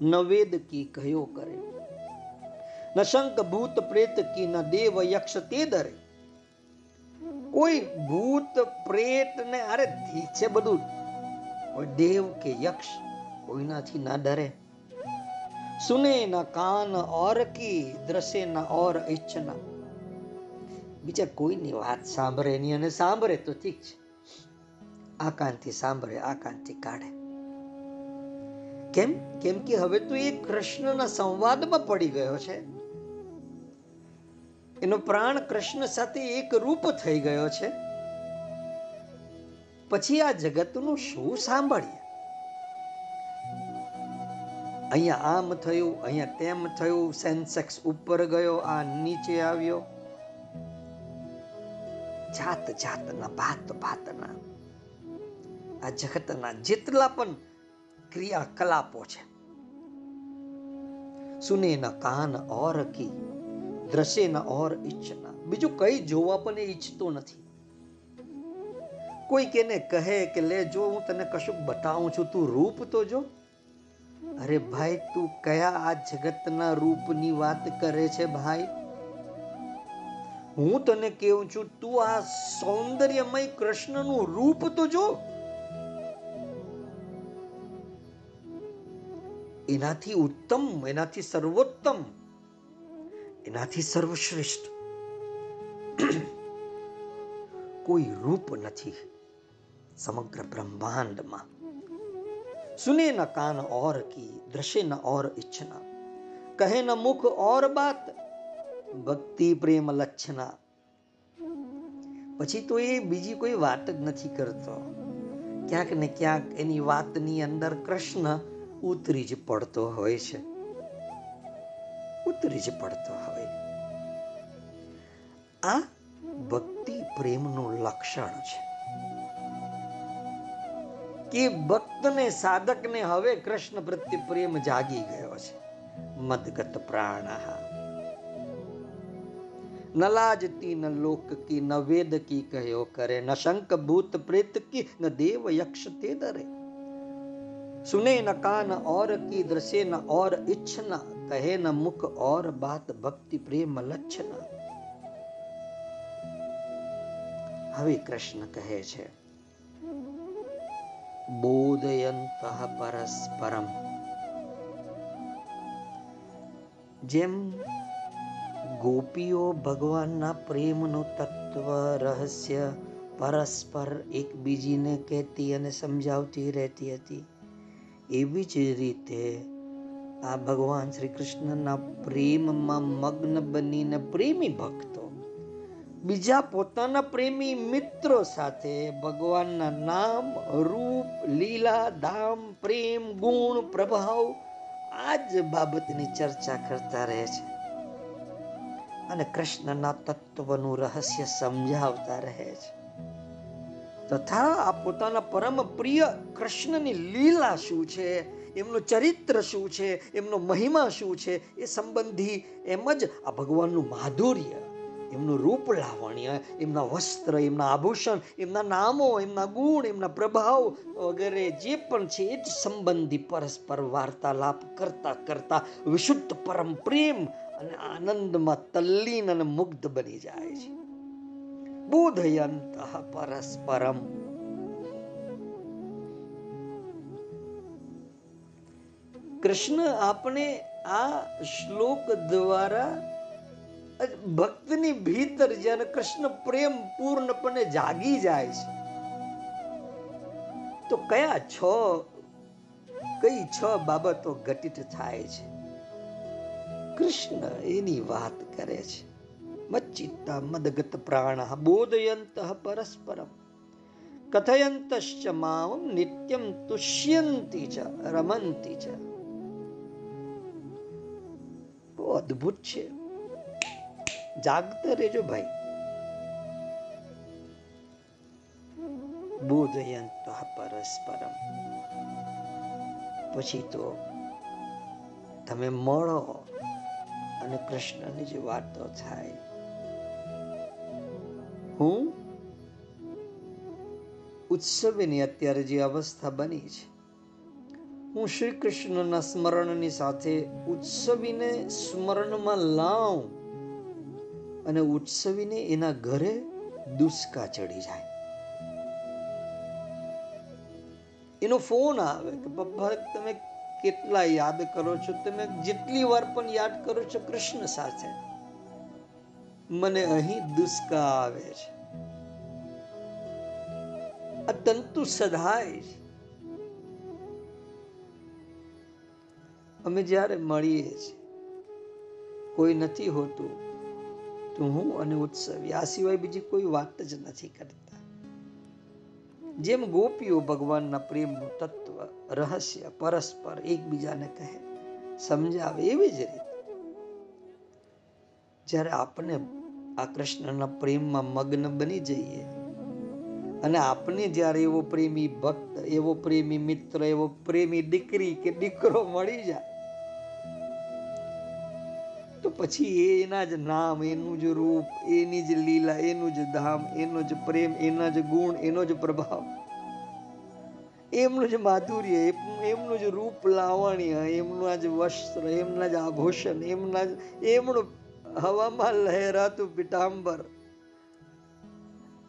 ન વેદ કી કયો કરે. ન શંક ભૂત પ્રેત કી, ન દેવ યક્ષ તે દરે. કોઈ ભૂત પ્રેત ને, અરે છે બધું. કોઈ દેવ કે યક્ષ, કોઈનાથી ના ડરે. સુને ના કાન ઓર કી દ્રશે ના ઓર ઈચ્છના. બીજા કોઈની વાત સાંભળે નહીં અને સાંભળે તો ઠીક છે. આ કાનથી સાંભળે આ કાનથી કાઢે. કેમ? કેમ કે હવે તો એ કૃષ્ણના સંવાદમાં પડી ગયો છે. એનો પ્રાણ કૃષ્ણ સાથે એક રૂપ થઈ ગયો છે. પછી આ જગતનું શું સાંભળીએ? અહીંયા આમ થયું, અહીંયા તેમ થયું, સેન્સેક્સ ઉપર ગયો, આ નીચે આવ્યો. જાત જાતના, ભાત ભાતના. આ જગતના જેટલા પણ ક્રિયાકલાપો છે સુને ન કાન ઓર કી દ્રશે ન ઓર ઈચ્છના બીજું કઈ જોવા પણ ઈચ્છતો નથી કોઈ કેને કહે કે લે જો હું તને કશુંક બતાવું છું તું રૂપ તો જો અરે ભાઈ તું કયા આ જગતના રૂપની વાત કરે છે ભાઈ હું તને કેવું છું તું આ સૌંદર્યમય કૃષ્ણનું રૂપ તો જો એનાથી ઉત્તમ, એનાથી સર્વોત્તમ, એનાથી સર્વશ્રેષ્ઠ. <clears throat> કોઈ રૂપ નથી સમગ્ર બ્રહ્માંડમાં. સુને ન કાન ઓર કી, દ્રશે ન ઓર ઈચ્છના. કહે ન મુખ ઓર બાત, ભક્તિ પ્રેમ લચ્છના. પછી તો એ બીજી કોઈ વાત જ નથી કરતો. ક્યાંક ને ક્યાંક એની વાતની અંદર કૃષ્ણ ઉતરી જ પડતો હોય છે. ઉતરી જ પડતો હોય. આ ભક્તિ પ્રેમનું લક્ષણ છે. કે ભક્તને, સાધકને હવે કૃષ્ણ પ્રત્યે પ્રેમ જાગી ગયો છે. મદગત પ્રાણ. ન ન લોક કી, ન વેદ કી કહ્યો કરે, ન શંક ભૂત પ્રેત કી, ન દેવ યક્ષ તે દરે. सुने न कान और की दृश्य न और इच्छना कहे न मुख और बात भक्ति प्रेम લક્ષના હવે કૃષ્ણ કહે છે બોધયંત પરસ્પરમ જેમ ગોપીઓ ભગવાનના પ્રેમનું તત્વ રહસ્ય પરસ્પર એકબીજીને કહેતી અને સમજાવતી રહેતી હતી એવી જ રીતે આ ભગવાન શ્રી કૃષ્ણના પ્રેમમાં મગ્ન બનીને પ્રેમી ભક્તો, બીજા પોતાના પ્રેમી મિત્રો સાથે ભગવાનના નામ, રૂપ, લીલા ધામ પ્રેમ, ગુણ, પ્રભાવ આ જ બાબતની ચર્ચા કરતા રહે છે. અને કૃષ્ણના તત્વનું રહસ્ય સમજાવતા રહે છે. તથા આ પોતાના પરમ પ્રિય કૃષ્ણની લીલા શું છે, એમનું ચરિત્ર શું છે, એમનો મહિમા શું છે, એ સંબંધી એમ જ આ ભગવાનનું માધુર્ય, એમનું રૂપ લાવણ્ય, એમના વસ્ત્ર, એમના આભૂષણ, એમના નામો, એમના ગુણ, એમના પ્રભાવ વગેરે જે પણ છે એ જ સંબંધી પરસ્પર વાર્તાલાપ કરતા કરતા વિશુદ્ધ પરમ પ્રેમ અને આનંદમાં તલ્લીન અને મુગ્ધ બની જાય છે. બોધયંત પરસ્પરમ કૃષ્ણ આપણે આ શ્લોક દ્વારા ભક્તની ભીતર જ્યારે કૃષ્ણ પ્રેમ પૂર્ણપણે જાગી જાય છે તો કયા છ કઈ છ બાબતો ઘટિત થાય છે કૃષ્ણ એની વાત કરે છે મચ્ચિત્તા મદગત પ્રાણ બોધયંત પરસ્પરમ કથયંતશ્ચ મામ નિત્યમ તુષ્યંતી ચ રમંતી ચ બહુ અદ્ભુત છે જાગતા રેજો ભાઈ બોધયંત પરસ્પરમ પછી તો તમે મળો અને કૃષ્ણની જે વાતો થાય હું ઉત્સવીની અત્યારે જે અવસ્થા બની છે, હું શ્રી કૃષ્ણના સ્મરણની સાથે ઉત્સવીને સ્મરણમાં લાવું અને ઉત્સવીને એના ઘરે દુષ્કા ચડી જાય. એનો ફોન આવે કે, પપ્પા, તમે કેટલા યાદ કરો છો? તમે જેટલી વાર પણ યાદ કરો છો કૃષ્ણ સાથે. મને અહીં દુષ્કા આવે છે. આ તંતુ સધાય છે. અમે જ્યારે મળીએ છીએ, કોઈ નથી હોતું, તો હું અને ઉત્સવ આ સિવાય બીજી કોઈ વાત જ નથી કરતા. જેમ ગોપીઓ ભગવાનના પ્રેમનું તત્વ, રહસ્ય, પરસ્પર એકબીજાને કહે, સમજાવે એવી જ રીતે. જ્યારે આપણે આ કૃષ્ણના પ્રેમમાં મગ્ન બની જઈએ. અને આપણે જ્યારે એવો પ્રેમી ભક્ત, એવો પ્રેમી મિત્ર, એવો પ્રેમી દીકરી કે દીકરો મળી જાય, તો પછી એના જ નામ, એનું જ રૂપ, એની જ લીલા, એનું જ ધામ, એનો જ પ્રેમ, એના જ ગુણ, એનો જ પ્રભાવ. એમનું જ માધુર્ય એમનું જ રૂપ લાવણ્ય, એમનું જ વસ્ત્ર, એમના જ આભૂષણ, એમના જ, એમનું હવામાં લહેરાતું પીટાંબર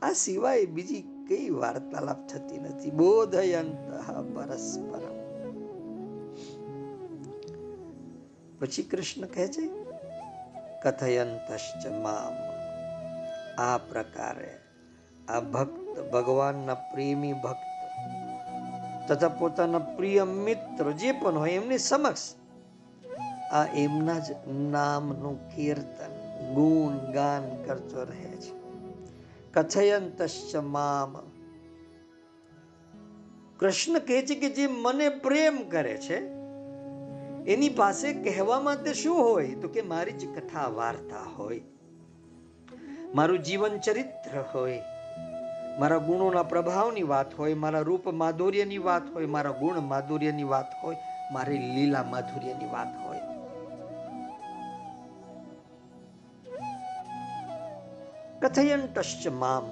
આ સિવાય બીજી કઈ વાર્તાલાપ થતી નથી? બોધયંત પરસ્પર પછી કૃષ્ણ કહે છે, કથયંતશ્ચ મામ. આ પ્રકારે આ ભક્ત ભગવાનના પ્રેમી ભક્ત તથા પોતાના પ્રિય મિત્ર જે પણ હોય એમની સમક્ષ આ એમના જ નામનું કીર્તન, ગુણ, ગાન કરતો રહે છે. કથયંતશ્ચ મામ. કૃષ્ણ કહે છે કે જે મને પ્રેમ કરે છે, એની પાસે કહેવા માટે શું હોય? તો કે મારી જ કથા વાર્તા હોય. મારું જીવન ચરિત્ર હોય. મારા ગુણોના પ્રભાવની વાત હોય, મારા રૂપ માધુર્યની વાત હોય, મારા ગુણ માધુર્યની વાત હોય, મારી લીલા માધુર્યની વાત હોય. કથયંતશ્ચ મામ.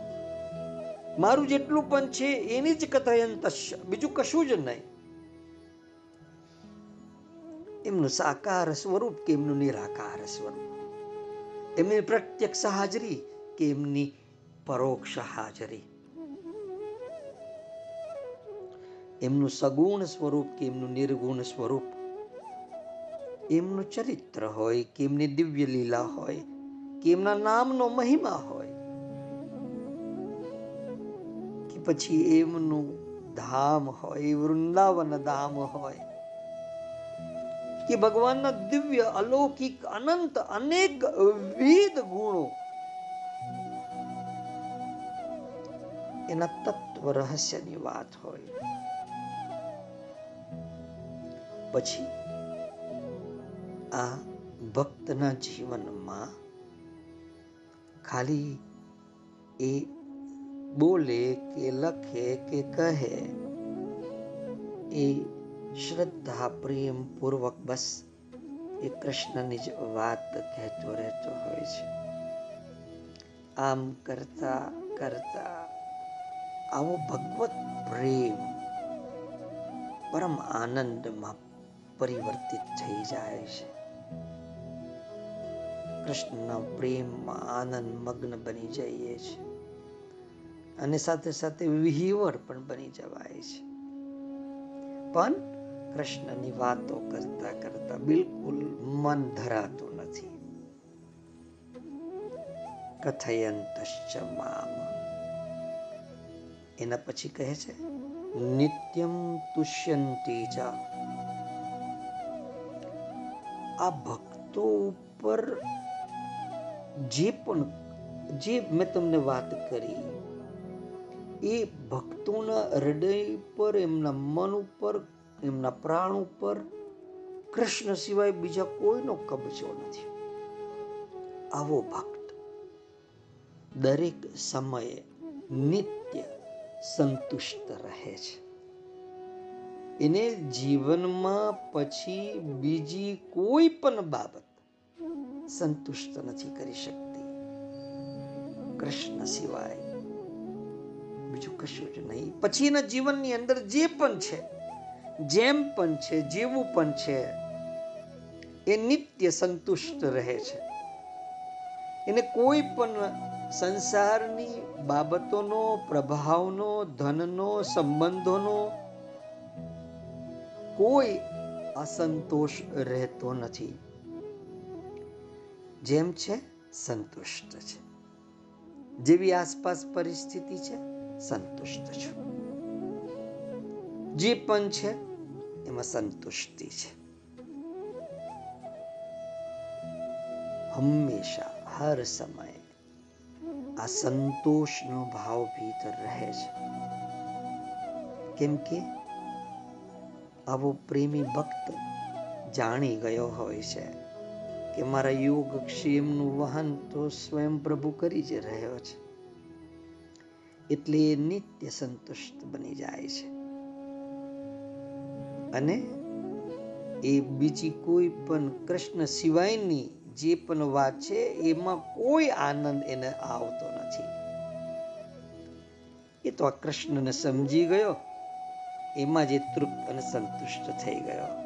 મારું જેટલું પણ છે એની જ કથયંતશ બીજું કશું જ નહીં. એમનું સાકાર સ્વરૂપ કે એમનું નિરાકાર સ્વરૂપ? એમની પ્રત્યક્ષ હાજરી કે એમની પરોક્ષ હાજરી? એમનું સગુણ સ્વરૂપ કે એમનું નિર્ગુણ સ્વરૂપ? એમનું ચરિત્ર હોય કે એમની દિવ્ય લીલા હોય કે એમના નામનો મહિમા હોય? પછી એમનું ધામ હોય, વૃંદાવન ધામ હોય, કે ભગવાનના દિવ્ય, અલૌકિક, અનંત, અનેક વિવિધ ગુણો. એના તત્વ રહસ્યની વાત હોય. પછી આ ભક્તના જીવનમાં ખાલી એ બોલે કે લખે કે કહે એ શ્રદ્ધા પ્રેમ પૂર્વક બસ એ કૃષ્ણની જ વાત કહેતો રહેતો હોય છે આમ કરતા કરતા આવો ભગવત પ્રેમ પરમ આનંદમાં પરિવર્તિત થઈ જાય છે। કૃષ્ણના પ્રેમમાં આનંદ મગ્ન બની જઈએ છીએ અને સાથે સાથે વિહીવર પણ બની જવાય છે. પણ કૃષ્ણની વાતો કરતા કરતા બિલકુલ મન ધરાતું નથી. કથયંતશ્ચ એના પછી કહે છે, નિત્યમ તુષ્યંતી જા આ ભક્તો ઉપર જે પણ, જે મેં તમને વાત કરી એ ભક્તોના હૃદય પર, એમના મન ઉપર, એમના પ્રાણ ઉપર કૃષ્ણ સિવાય બીજા કોઈનો કબજો નથી. આવો ભક્ત દરેક સમયે નિત્ય સંતુષ્ટ રહે છે. એને જીવનમાં પછી બીજી કોઈ પણ બાબત સંતુષ્ટ નથી કરી શકતી. કૃષ્ણ સિવાય બીજું કશું જ નહીં. પછી એના જીવનની અંદર જે પણ છે, જેમ પણ છે, જેવું પણ છે, એ નિત્ય સંતુષ્ટ રહે છે. એને કોઈ પણ સંસારની બાબતોનો, પ્રભાવનો, ધનનો, સંબંધોનો કોઈ અસંતોષ રહેતો નથી. જેમ છે, સંતુષ્ટ છે. જેવી આસપાસ પરિસ્થિતિ છે સંતુષ્ટ છું. જે પણ છે, એમાં સંતુષ્ટિ છે. હંમેશા, હર સમયે આ સંતોષનો ભાવ ભીતર રહે છે. કેમ કે આવો પ્રેમી ભક્ત જાણી ગયો હોય છે કે મારા યોગ ક્ષેમનું વહન તો સ્વયં પ્રભુ કરી જ રહ્યો છે. એટલે નિત્ય સંતુષ્ટ બની જાય છે. અને એ બીજી કોઈ પણ કૃષ્ણ સિવાયની જે પણ વાત છે, એમાં કોઈ આનંદ એને આવતો નથી. એ તો આ કૃષ્ણને સમજી ગયો. એમાં જે તૃપ્ત અને સંતુષ્ટ થઈ ગયો.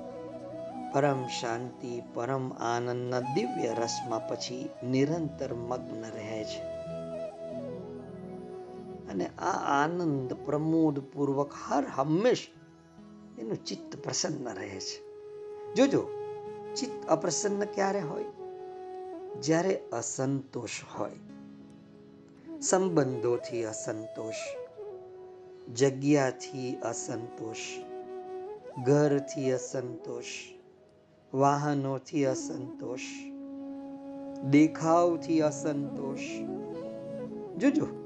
પરમ શાંતિ, પરમ આનંદના દિવ્ય રસમાં પછી નિરંતર મગ્ન રહે છે. અને આ આનંદ પ્રમોદ પૂર્વક હર હંમેશ એનું ચિત્ત પ્રસન્ન રહે છે. જોજો, ચિત્ત અપ્રસન્ન ક્યારે હોય? જ્યારે અસંતોષ હોય. સંબંધોથી અસંતોષ, જગ્યાથી અસંતોષ, ઘરથી અસંતોષ, વાહનોથી અસંતોષ, દેખાવથી અસંતોષ. જોજો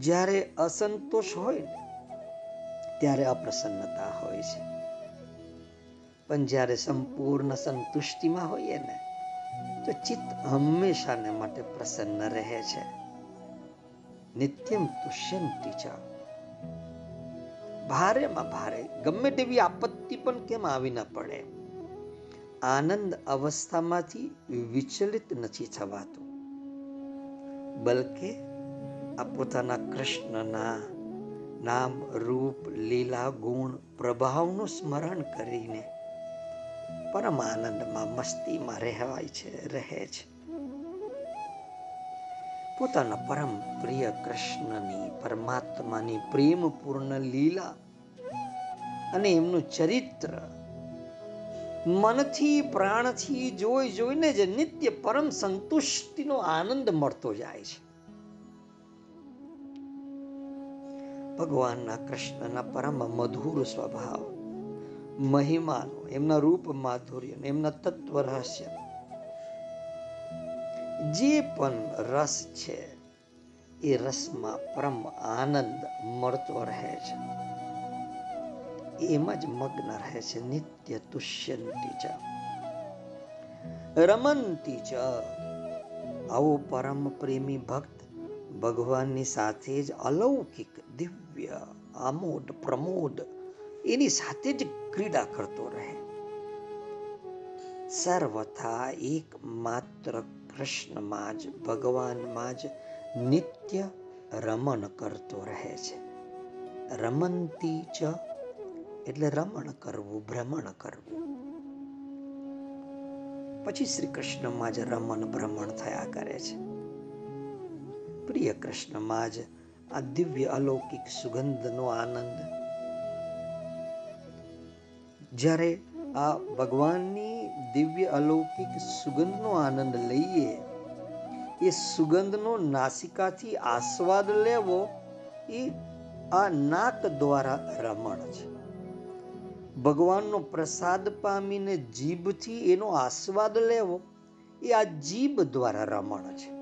જ્યારે અસંતોષ હોય ને, ત્યારે અપ્રસન્નતા હોય છે. પણ જ્યારે સંપૂર્ણ સંતુષ્ટિમાં હોઈએ ને, તો ચિત્ત હંમેશાને માટે પ્રસન્ન રહે છે. નિત્યમ તુષ્યંતિ ચ. ભારેમાં ભારે, ગમે તેવી આપત્તિ પણ કેમ આવી ન પડે? આનંદ અવસ્થામાંથી વિચલિત નથી થવાતું. બલકે આ પોતાના કૃષ્ણના નામ રૂપ, લીલા ગુણ, પ્રભાવનું સ્મરણ કરીને પરમ આનંદમાં, મસ્તીમાં રહેવાય છે, રહે છે. પોતાના પરમ પ્રિય કૃષ્ણની, પરમાત્માની પ્રેમપૂર્ણ લીલા અને એમનું ચરિત્ર મનથી, પ્રાણથી જોઈ જોઈને જ નિત્ય પરમ સંતુષ્ટિનો આનંદ મળતો જાય છે. ભગવાનના કૃષ્ણના પરમ મધુર સ્વભાવ, મહિમાનો, એમના રૂપ માધુર્ય એમના તત્વ રહસ્ય. જે પણ રસ છે, એ રસમાં પરમ આનંદ મળતો રહે છે. એમાં જ મગ્ન રહે છે નિત્ય તુષ્યંતી ચ રમંતી ચ આવો પરમ પ્રેમી ભક્ત ભગવાનની સાથે જ અલૌકિક દિવ્ય આમોદ, પ્રમોદ, એની સાથે જ ક્રીડા કરતો રહે. સર્વથા એક માત્ર કૃષ્ણમાં જ, ભગવાનમાં જ નિત્ય રમણ કરતો રહે છે. રમંતી ચ એટલે રમણ કરવું, ભ્રમણ કરવું. પછી શ્રી કૃષ્ણમાં જ રમણ, ભ્રમણ થયા કરે છે. પ્રિય કૃષ્ણમાં જ આ દિવ્ય અલૌકિક સુગંધનો આનંદ. જ્યારે આ ભગવાનની દિવ્ય અલૌકિક સુગંધનો આનંદ લઈએ, એ સુગંધનો નાસિકાથી આસ્વાદ લેવો, એ આ નાક દ્વારા રમણ છે. ભગવાનનો પ્રસાદ પામીને જીભથી એનો આસ્વાદ લેવો, એ આ જીભ દ્વારા રમણ છે.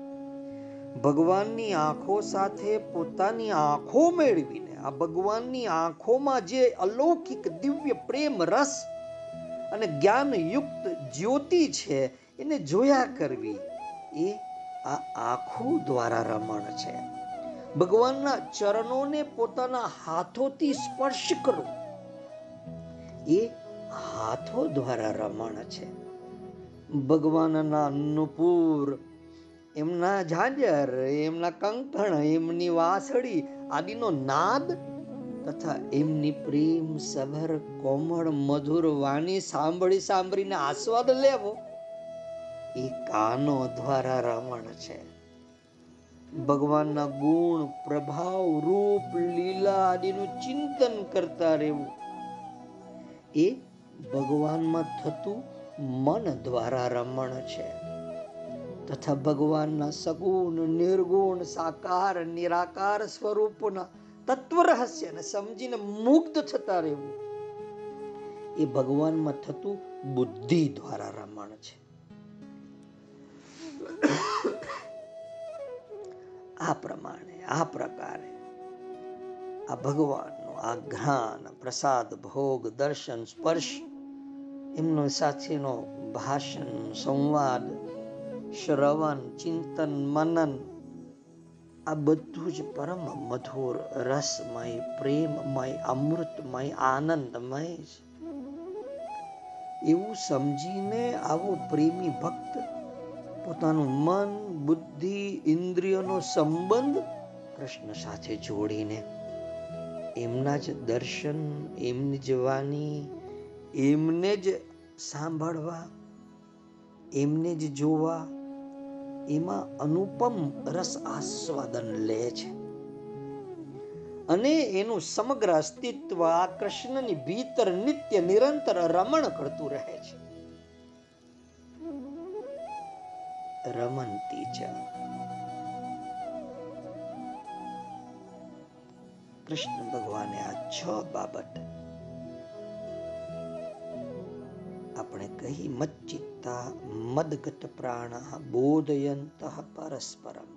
ભગવાનની આંખો સાથે પોતાની આંખો મેળવીને, આ ભગવાનની આંખોમાં જે અલૌકિક દિવ્ય પ્રેમ રસ અને જ્ઞાનયુક્ત જ્યોતિ છે, એને જોયા કરવી એ આ આંખો દ્વારા રમણ છે. ભગવાનના ચરણોને પોતાના હાથોથી સ્પર્શ કરો. એ હાથો દ્વારા રમણ છે. ભગવાનના નુપુર એમના ઝાંઝર એમના કંકણ એમની વાસળી આદિનો નાદ તથા એમની પ્રેમ, સભર, કોમળ, મધુર વાણી સાંભળી સાંભળીને આસ્વાદ લેવો, એ કાનો દ્વારા રમણ છે. ભગવાનના ગુણ, પ્રભાવ, રૂપ, લીલા આદિનું ચિંતન કરતા રહેવું, એ ભગવાનમાં થતું મન દ્વારા રમણ છે. તથા ભગવાનના સગુણ, નિર્ગુણ, સાકાર, નિરાકાર સ્વરૂપના તત્વ રહસ્યને સમજીને મુગ્ધ થતા રહેવું. એ ભગવાનમાં થતું બુદ્ધિ દ્વારા રમણ છે. આ પ્રમાણે, આ પ્રકારે આ ભગવાનનું આ જ્ઞાન પ્રસાદ, ભોગ, દર્શન, સ્પર્શ, એમનો સાથેનો ભાષણ, સંવાદ શ્રવણ, ચિંતન, મનન, આ બધું જ પરમ મધુર, રસમય, પ્રેમમય, અમૃતમય, આનંદમય છે. એવું સમજીને આવો પ્રેમી ભક્ત પોતાનું મન, બુદ્ધિ, ઇન્દ્રિયોનો સંબંધ કૃષ્ણ સાથે જોડીને એમના જ દર્શન, એમની જ વાણી, એમને જ સાંભળવા, એમને જ જોવા એમાં અનુપમ રસ આસ્વાદન લે છે. અને એનું સમગ્ર અસ્તિત્વ આ કૃષ્ણની ભીતર નિત્ય નિરંતર રમણ કરતું રહે છે. રમંતી છે કૃષ્ણ ભગવાને આ છ બાબત આપણે કહી મચ્ચિત્તા મદગત પ્રાણ બોધયંત પરસ્પરમ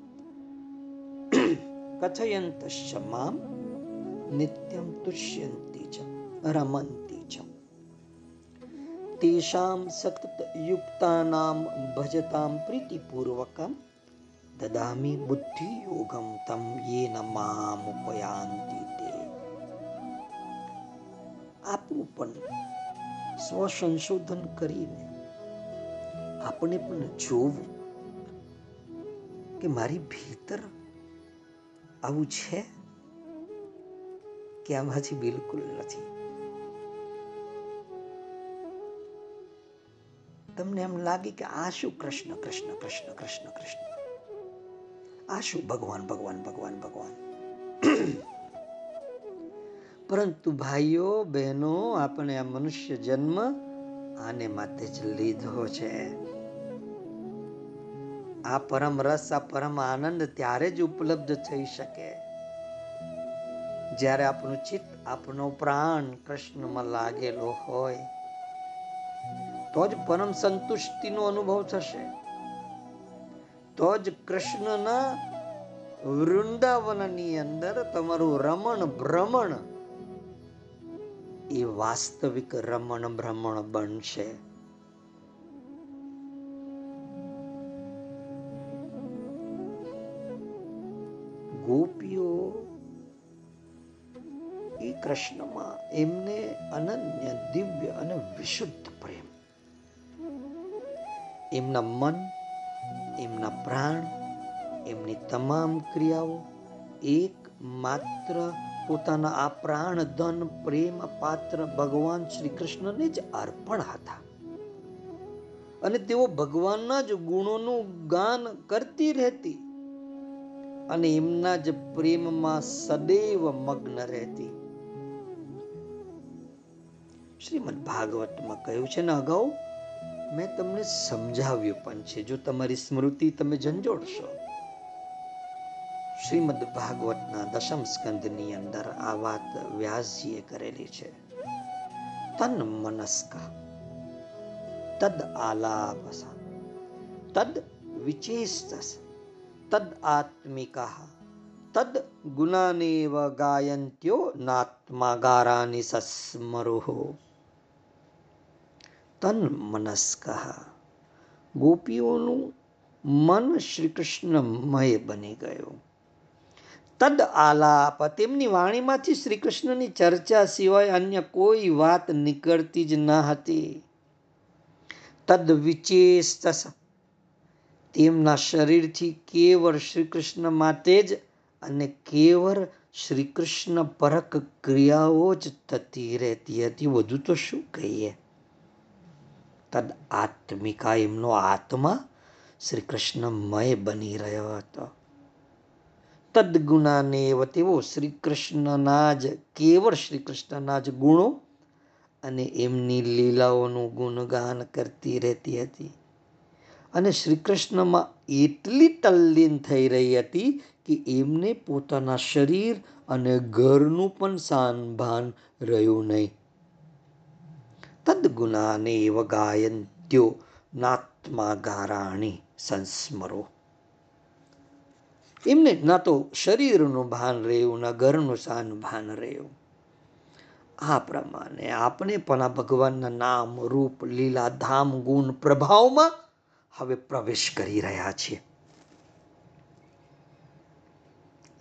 કથયંત મામ નિત્યમ તુષ્યંતી ચ રમંતી ચ તેષામ સતત યુક્તાનામ ભજતામ પ્રીતિપૂર્વકમ દદામી બુદ્ધિ યોગમ તમ યેન મામ ઉપયાંતિ તે આપવું પણ સ્વસંશોધન કરીને આપણે પણ જોવું કે મારી ભીતર આવું છે કે આમાંથી બિલકુલ નથી. તમને એમ લાગે કે આ શું કૃષ્ણ કૃષ્ણ કૃષ્ણ કૃષ્ણ કૃષ્ણ? આ શું ભગવાન ભગવાન ભગવાન ભગવાન? પરંતુ ભાઈઓ, બહેનો, આપણે આ મનુષ્ય જન્મ આને માટે જ લીધો છે. આ પરમ રસ, આ પરમ આનંદ ત્યારે જ ઉપલબ્ધ થઈ શકે. જ્યારે આપણું ચિત્ત આપણો પ્રાણ કૃષ્ણમાં લાગેલો હોય, તો જ પરમ સંતુષ્ટિનો અનુભવ થશે. તો જ કૃષ્ણના વૃંદાવનની અંદર તમારું રમણ, ભ્રમણ, એ વાસ્તવિક રમણ, ભ્રમણ બનશે. ગોપીઓ એ કૃષ્ણમાં એમને અનન્ય દિવ્ય અને વિશુદ્ધ પ્રેમ. એમના મન, એમના પ્રાણ, એમની તમામ ક્રિયાઓ એક માત્ર પોતાના આ પ્રાણ ધન પ્રેમ પાત્ર ભગવાન શ્રી કૃષ્ણને જ અર્પણ હતા. અને તેઓ ભગવાનના જ ગુણોનું ગાન કરતી રહેતી અને એમના જ પ્રેમમાં સદૈવ મગ્ન રહેતી. શ્રીમદ ભાગવતમાં કહ્યું છે ને અગાઉ, મેં તમને સમજાવ્યું પણ છે. જો તમારી સ્મૃતિ તમે ઝંઝોડશો. શ્રીમદ ભાગવતના દશમ સ્કંદની અંદર આ વાત વ્યાસજીએ કરેલી છે. તન મનસ્કા, તદ આલાપસા તદ વિચેસ્તસ તદ આત્મિકા તદ ગુણાનેવ ગાયંત્યો નાત્માગારાની સસ્મરુહો તન મનસ્ક ગોપીઓનું મન શ્રી કૃષ્ણમય બની ગયું તદ આલાપ તેમની વાણીમાંથી શ્રી કૃષ્ણની ચર્ચા સિવાય અન્ય કોઈ વાત નીકળતી જ ન હતી। તદ વિચેસ્તસ તેમના શરીરથી કેવળ શ્રીકૃષ્ણ માટે જ અને કેવળ શ્રીકૃષ્ણ પરક ક્રિયાઓ જ થતી રહેતી હતી. વધુ તો શું કહીએ? તદ આત્મિકા એમનો આત્મા શ્રી કૃષ્ણમય બની રહ્યો હતો. તદગુણાને તેઓ શ્રી કૃષ્ણના જ કેવળ શ્રી કૃષ્ણના જ ગુણો અને એમની લીલાઓનું ગુણગાન કરતી રહેતી હતી. અને શ્રી કૃષ્ણમાં એટલી તલ્લીન થઈ રહી હતી કે એમને પોતાના શરીર અને ઘરનું પણ સાનભાન રહ્યું નહીં. તદગુણાને એવ ગાયંત્યો નાત્મા ગારાણી સંસ્મરો. એમને ના તો શરીરનું ભાન રહ્યું, ના ઘરનું સાન ભાન રહ્યું. આ પ્રમાણે આપણે પણ આ ભગવાનના નામ, રૂપ, લીલા, ધામ, ગુણ પ્રભાવમાં હવે પ્રવેશ કરી રહ્યા છીએ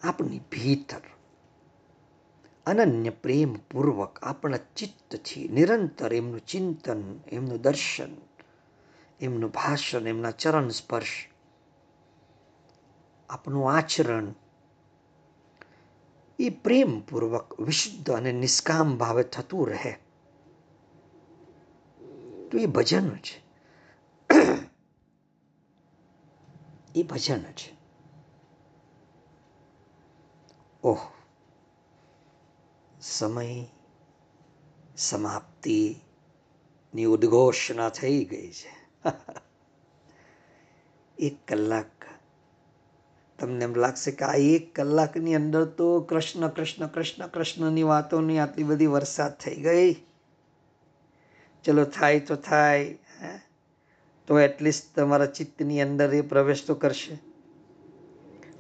આપણી ભીતર અનન્ય પ્રેમપૂર્વક આપણા ચિત્તથી નિરંતર એમનું ચિંતન, એમનું દર્શન, એમનું ભાષણ, એમના ચરણ સ્પર્શ, આપણું આચરણ એ પ્રેમપૂર્વક વિશુદ્ધ અને નિષ્કામ ભાવે થતું રહે. તો એ ભજન છે. એ ભજન છે ઓહ. સમય સમાપ્તિની ઉદ્ઘોષણા થઈ ગઈ છે. <laughs> એક કલાક. તમને એમ લાગશે કે આ એક કલાકની અંદર તો કૃષ્ણ કૃષ્ણ કૃષ્ણ, કૃષ્ણની વાતોની આટલી બધી વરસાદ થઈ ગઈ. ચલો થાય તો થાય. તો એટલીસ્ટ તમારા ચિત્તની અંદર એ પ્રવેશ તો કરશે.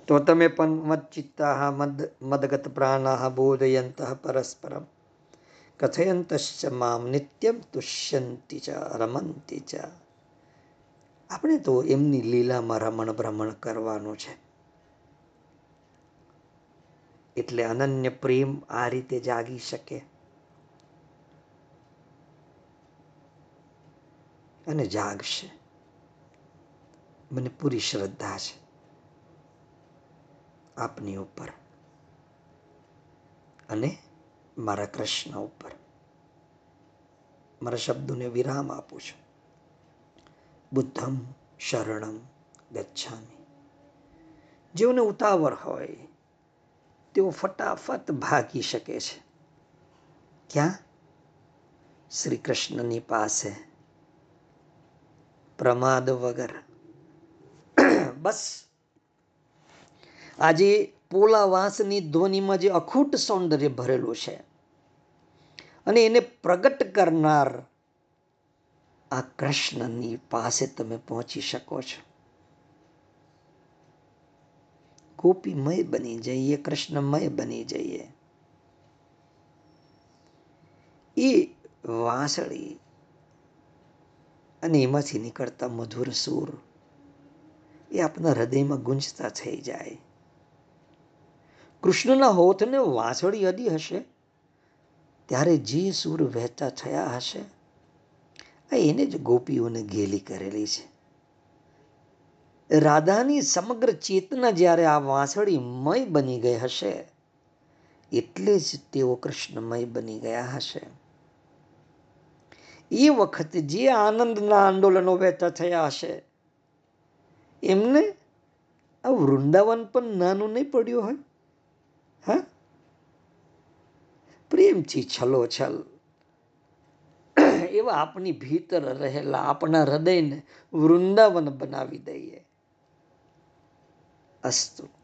તો તમે પણ મદચિત્તા મદ, મદગત પ્રાણા બોધયંત પરસ્પરમ. કથયંતશ્ચ મામ નિત્યમ તુષ્યંતી ચ, રમંતી ચ. આપણે તો એમની લીલામાં રમણ ભ્રમણ કરવાનું છે. એટલે અનન્ય પ્રેમ આ રીતે જાગી શકે. અને જાગશે. મને પૂરી શ્રદ્ધા છે આપની ઉપર અને મારા કૃષ્ણ ઉપર. મારા શબ્દોને વિરામ આપું છું. બુદ્ધમ શરણમ ગચ્છામી. જેઓને ઉતાવળ હોય, તેઓ ફટાફટ ભાગી શકે છે. ક્યાં? શ્રી કૃષ્ણની પાસે. પ્રમાદ વગર. બસ. આજે પોલા વાંસની ધ્વનિમાં જે અખૂટ સૌંદર્ય ભરેલું છે અને એને પ્રગટ કરનાર આ કૃષ્ણની પાસે તમે પહોંચી શકો છો. ગોપીમય બની જઈએ, કૃષ્ણમય બની જઈએ. એ વાંસળી અને એમાંથી નીકળતા મધુર સૂર એ આપના હૃદયમાં ગુંજતા થઈ જાય. કૃષ્ણના હોઠને વાંસળી અડી હશે, ત્યારે જે સૂર વહેતા થયા હશે. આ એને જ ગોપીઓને ગેલી કરેલી છે. રાધાની સમગ્ર ચેતના જ્યારે આ વાંસળી મય બની ગઈ હશે, એટલે જ તેઓ કૃષ્ણમય બની ગયા હશે. એ વખતે જે આનંદના આંદોલનો વહેતા થયા હશે એમને આ વૃંદાવન પણ નાનું નહીં પડ્યું હોય. હા? પ્રેમથી છલો છલ. એવા આપની ભીતર રહેલા આપણા હૃદયને વૃંદાવન બનાવી દઈએ. અસ્તુ.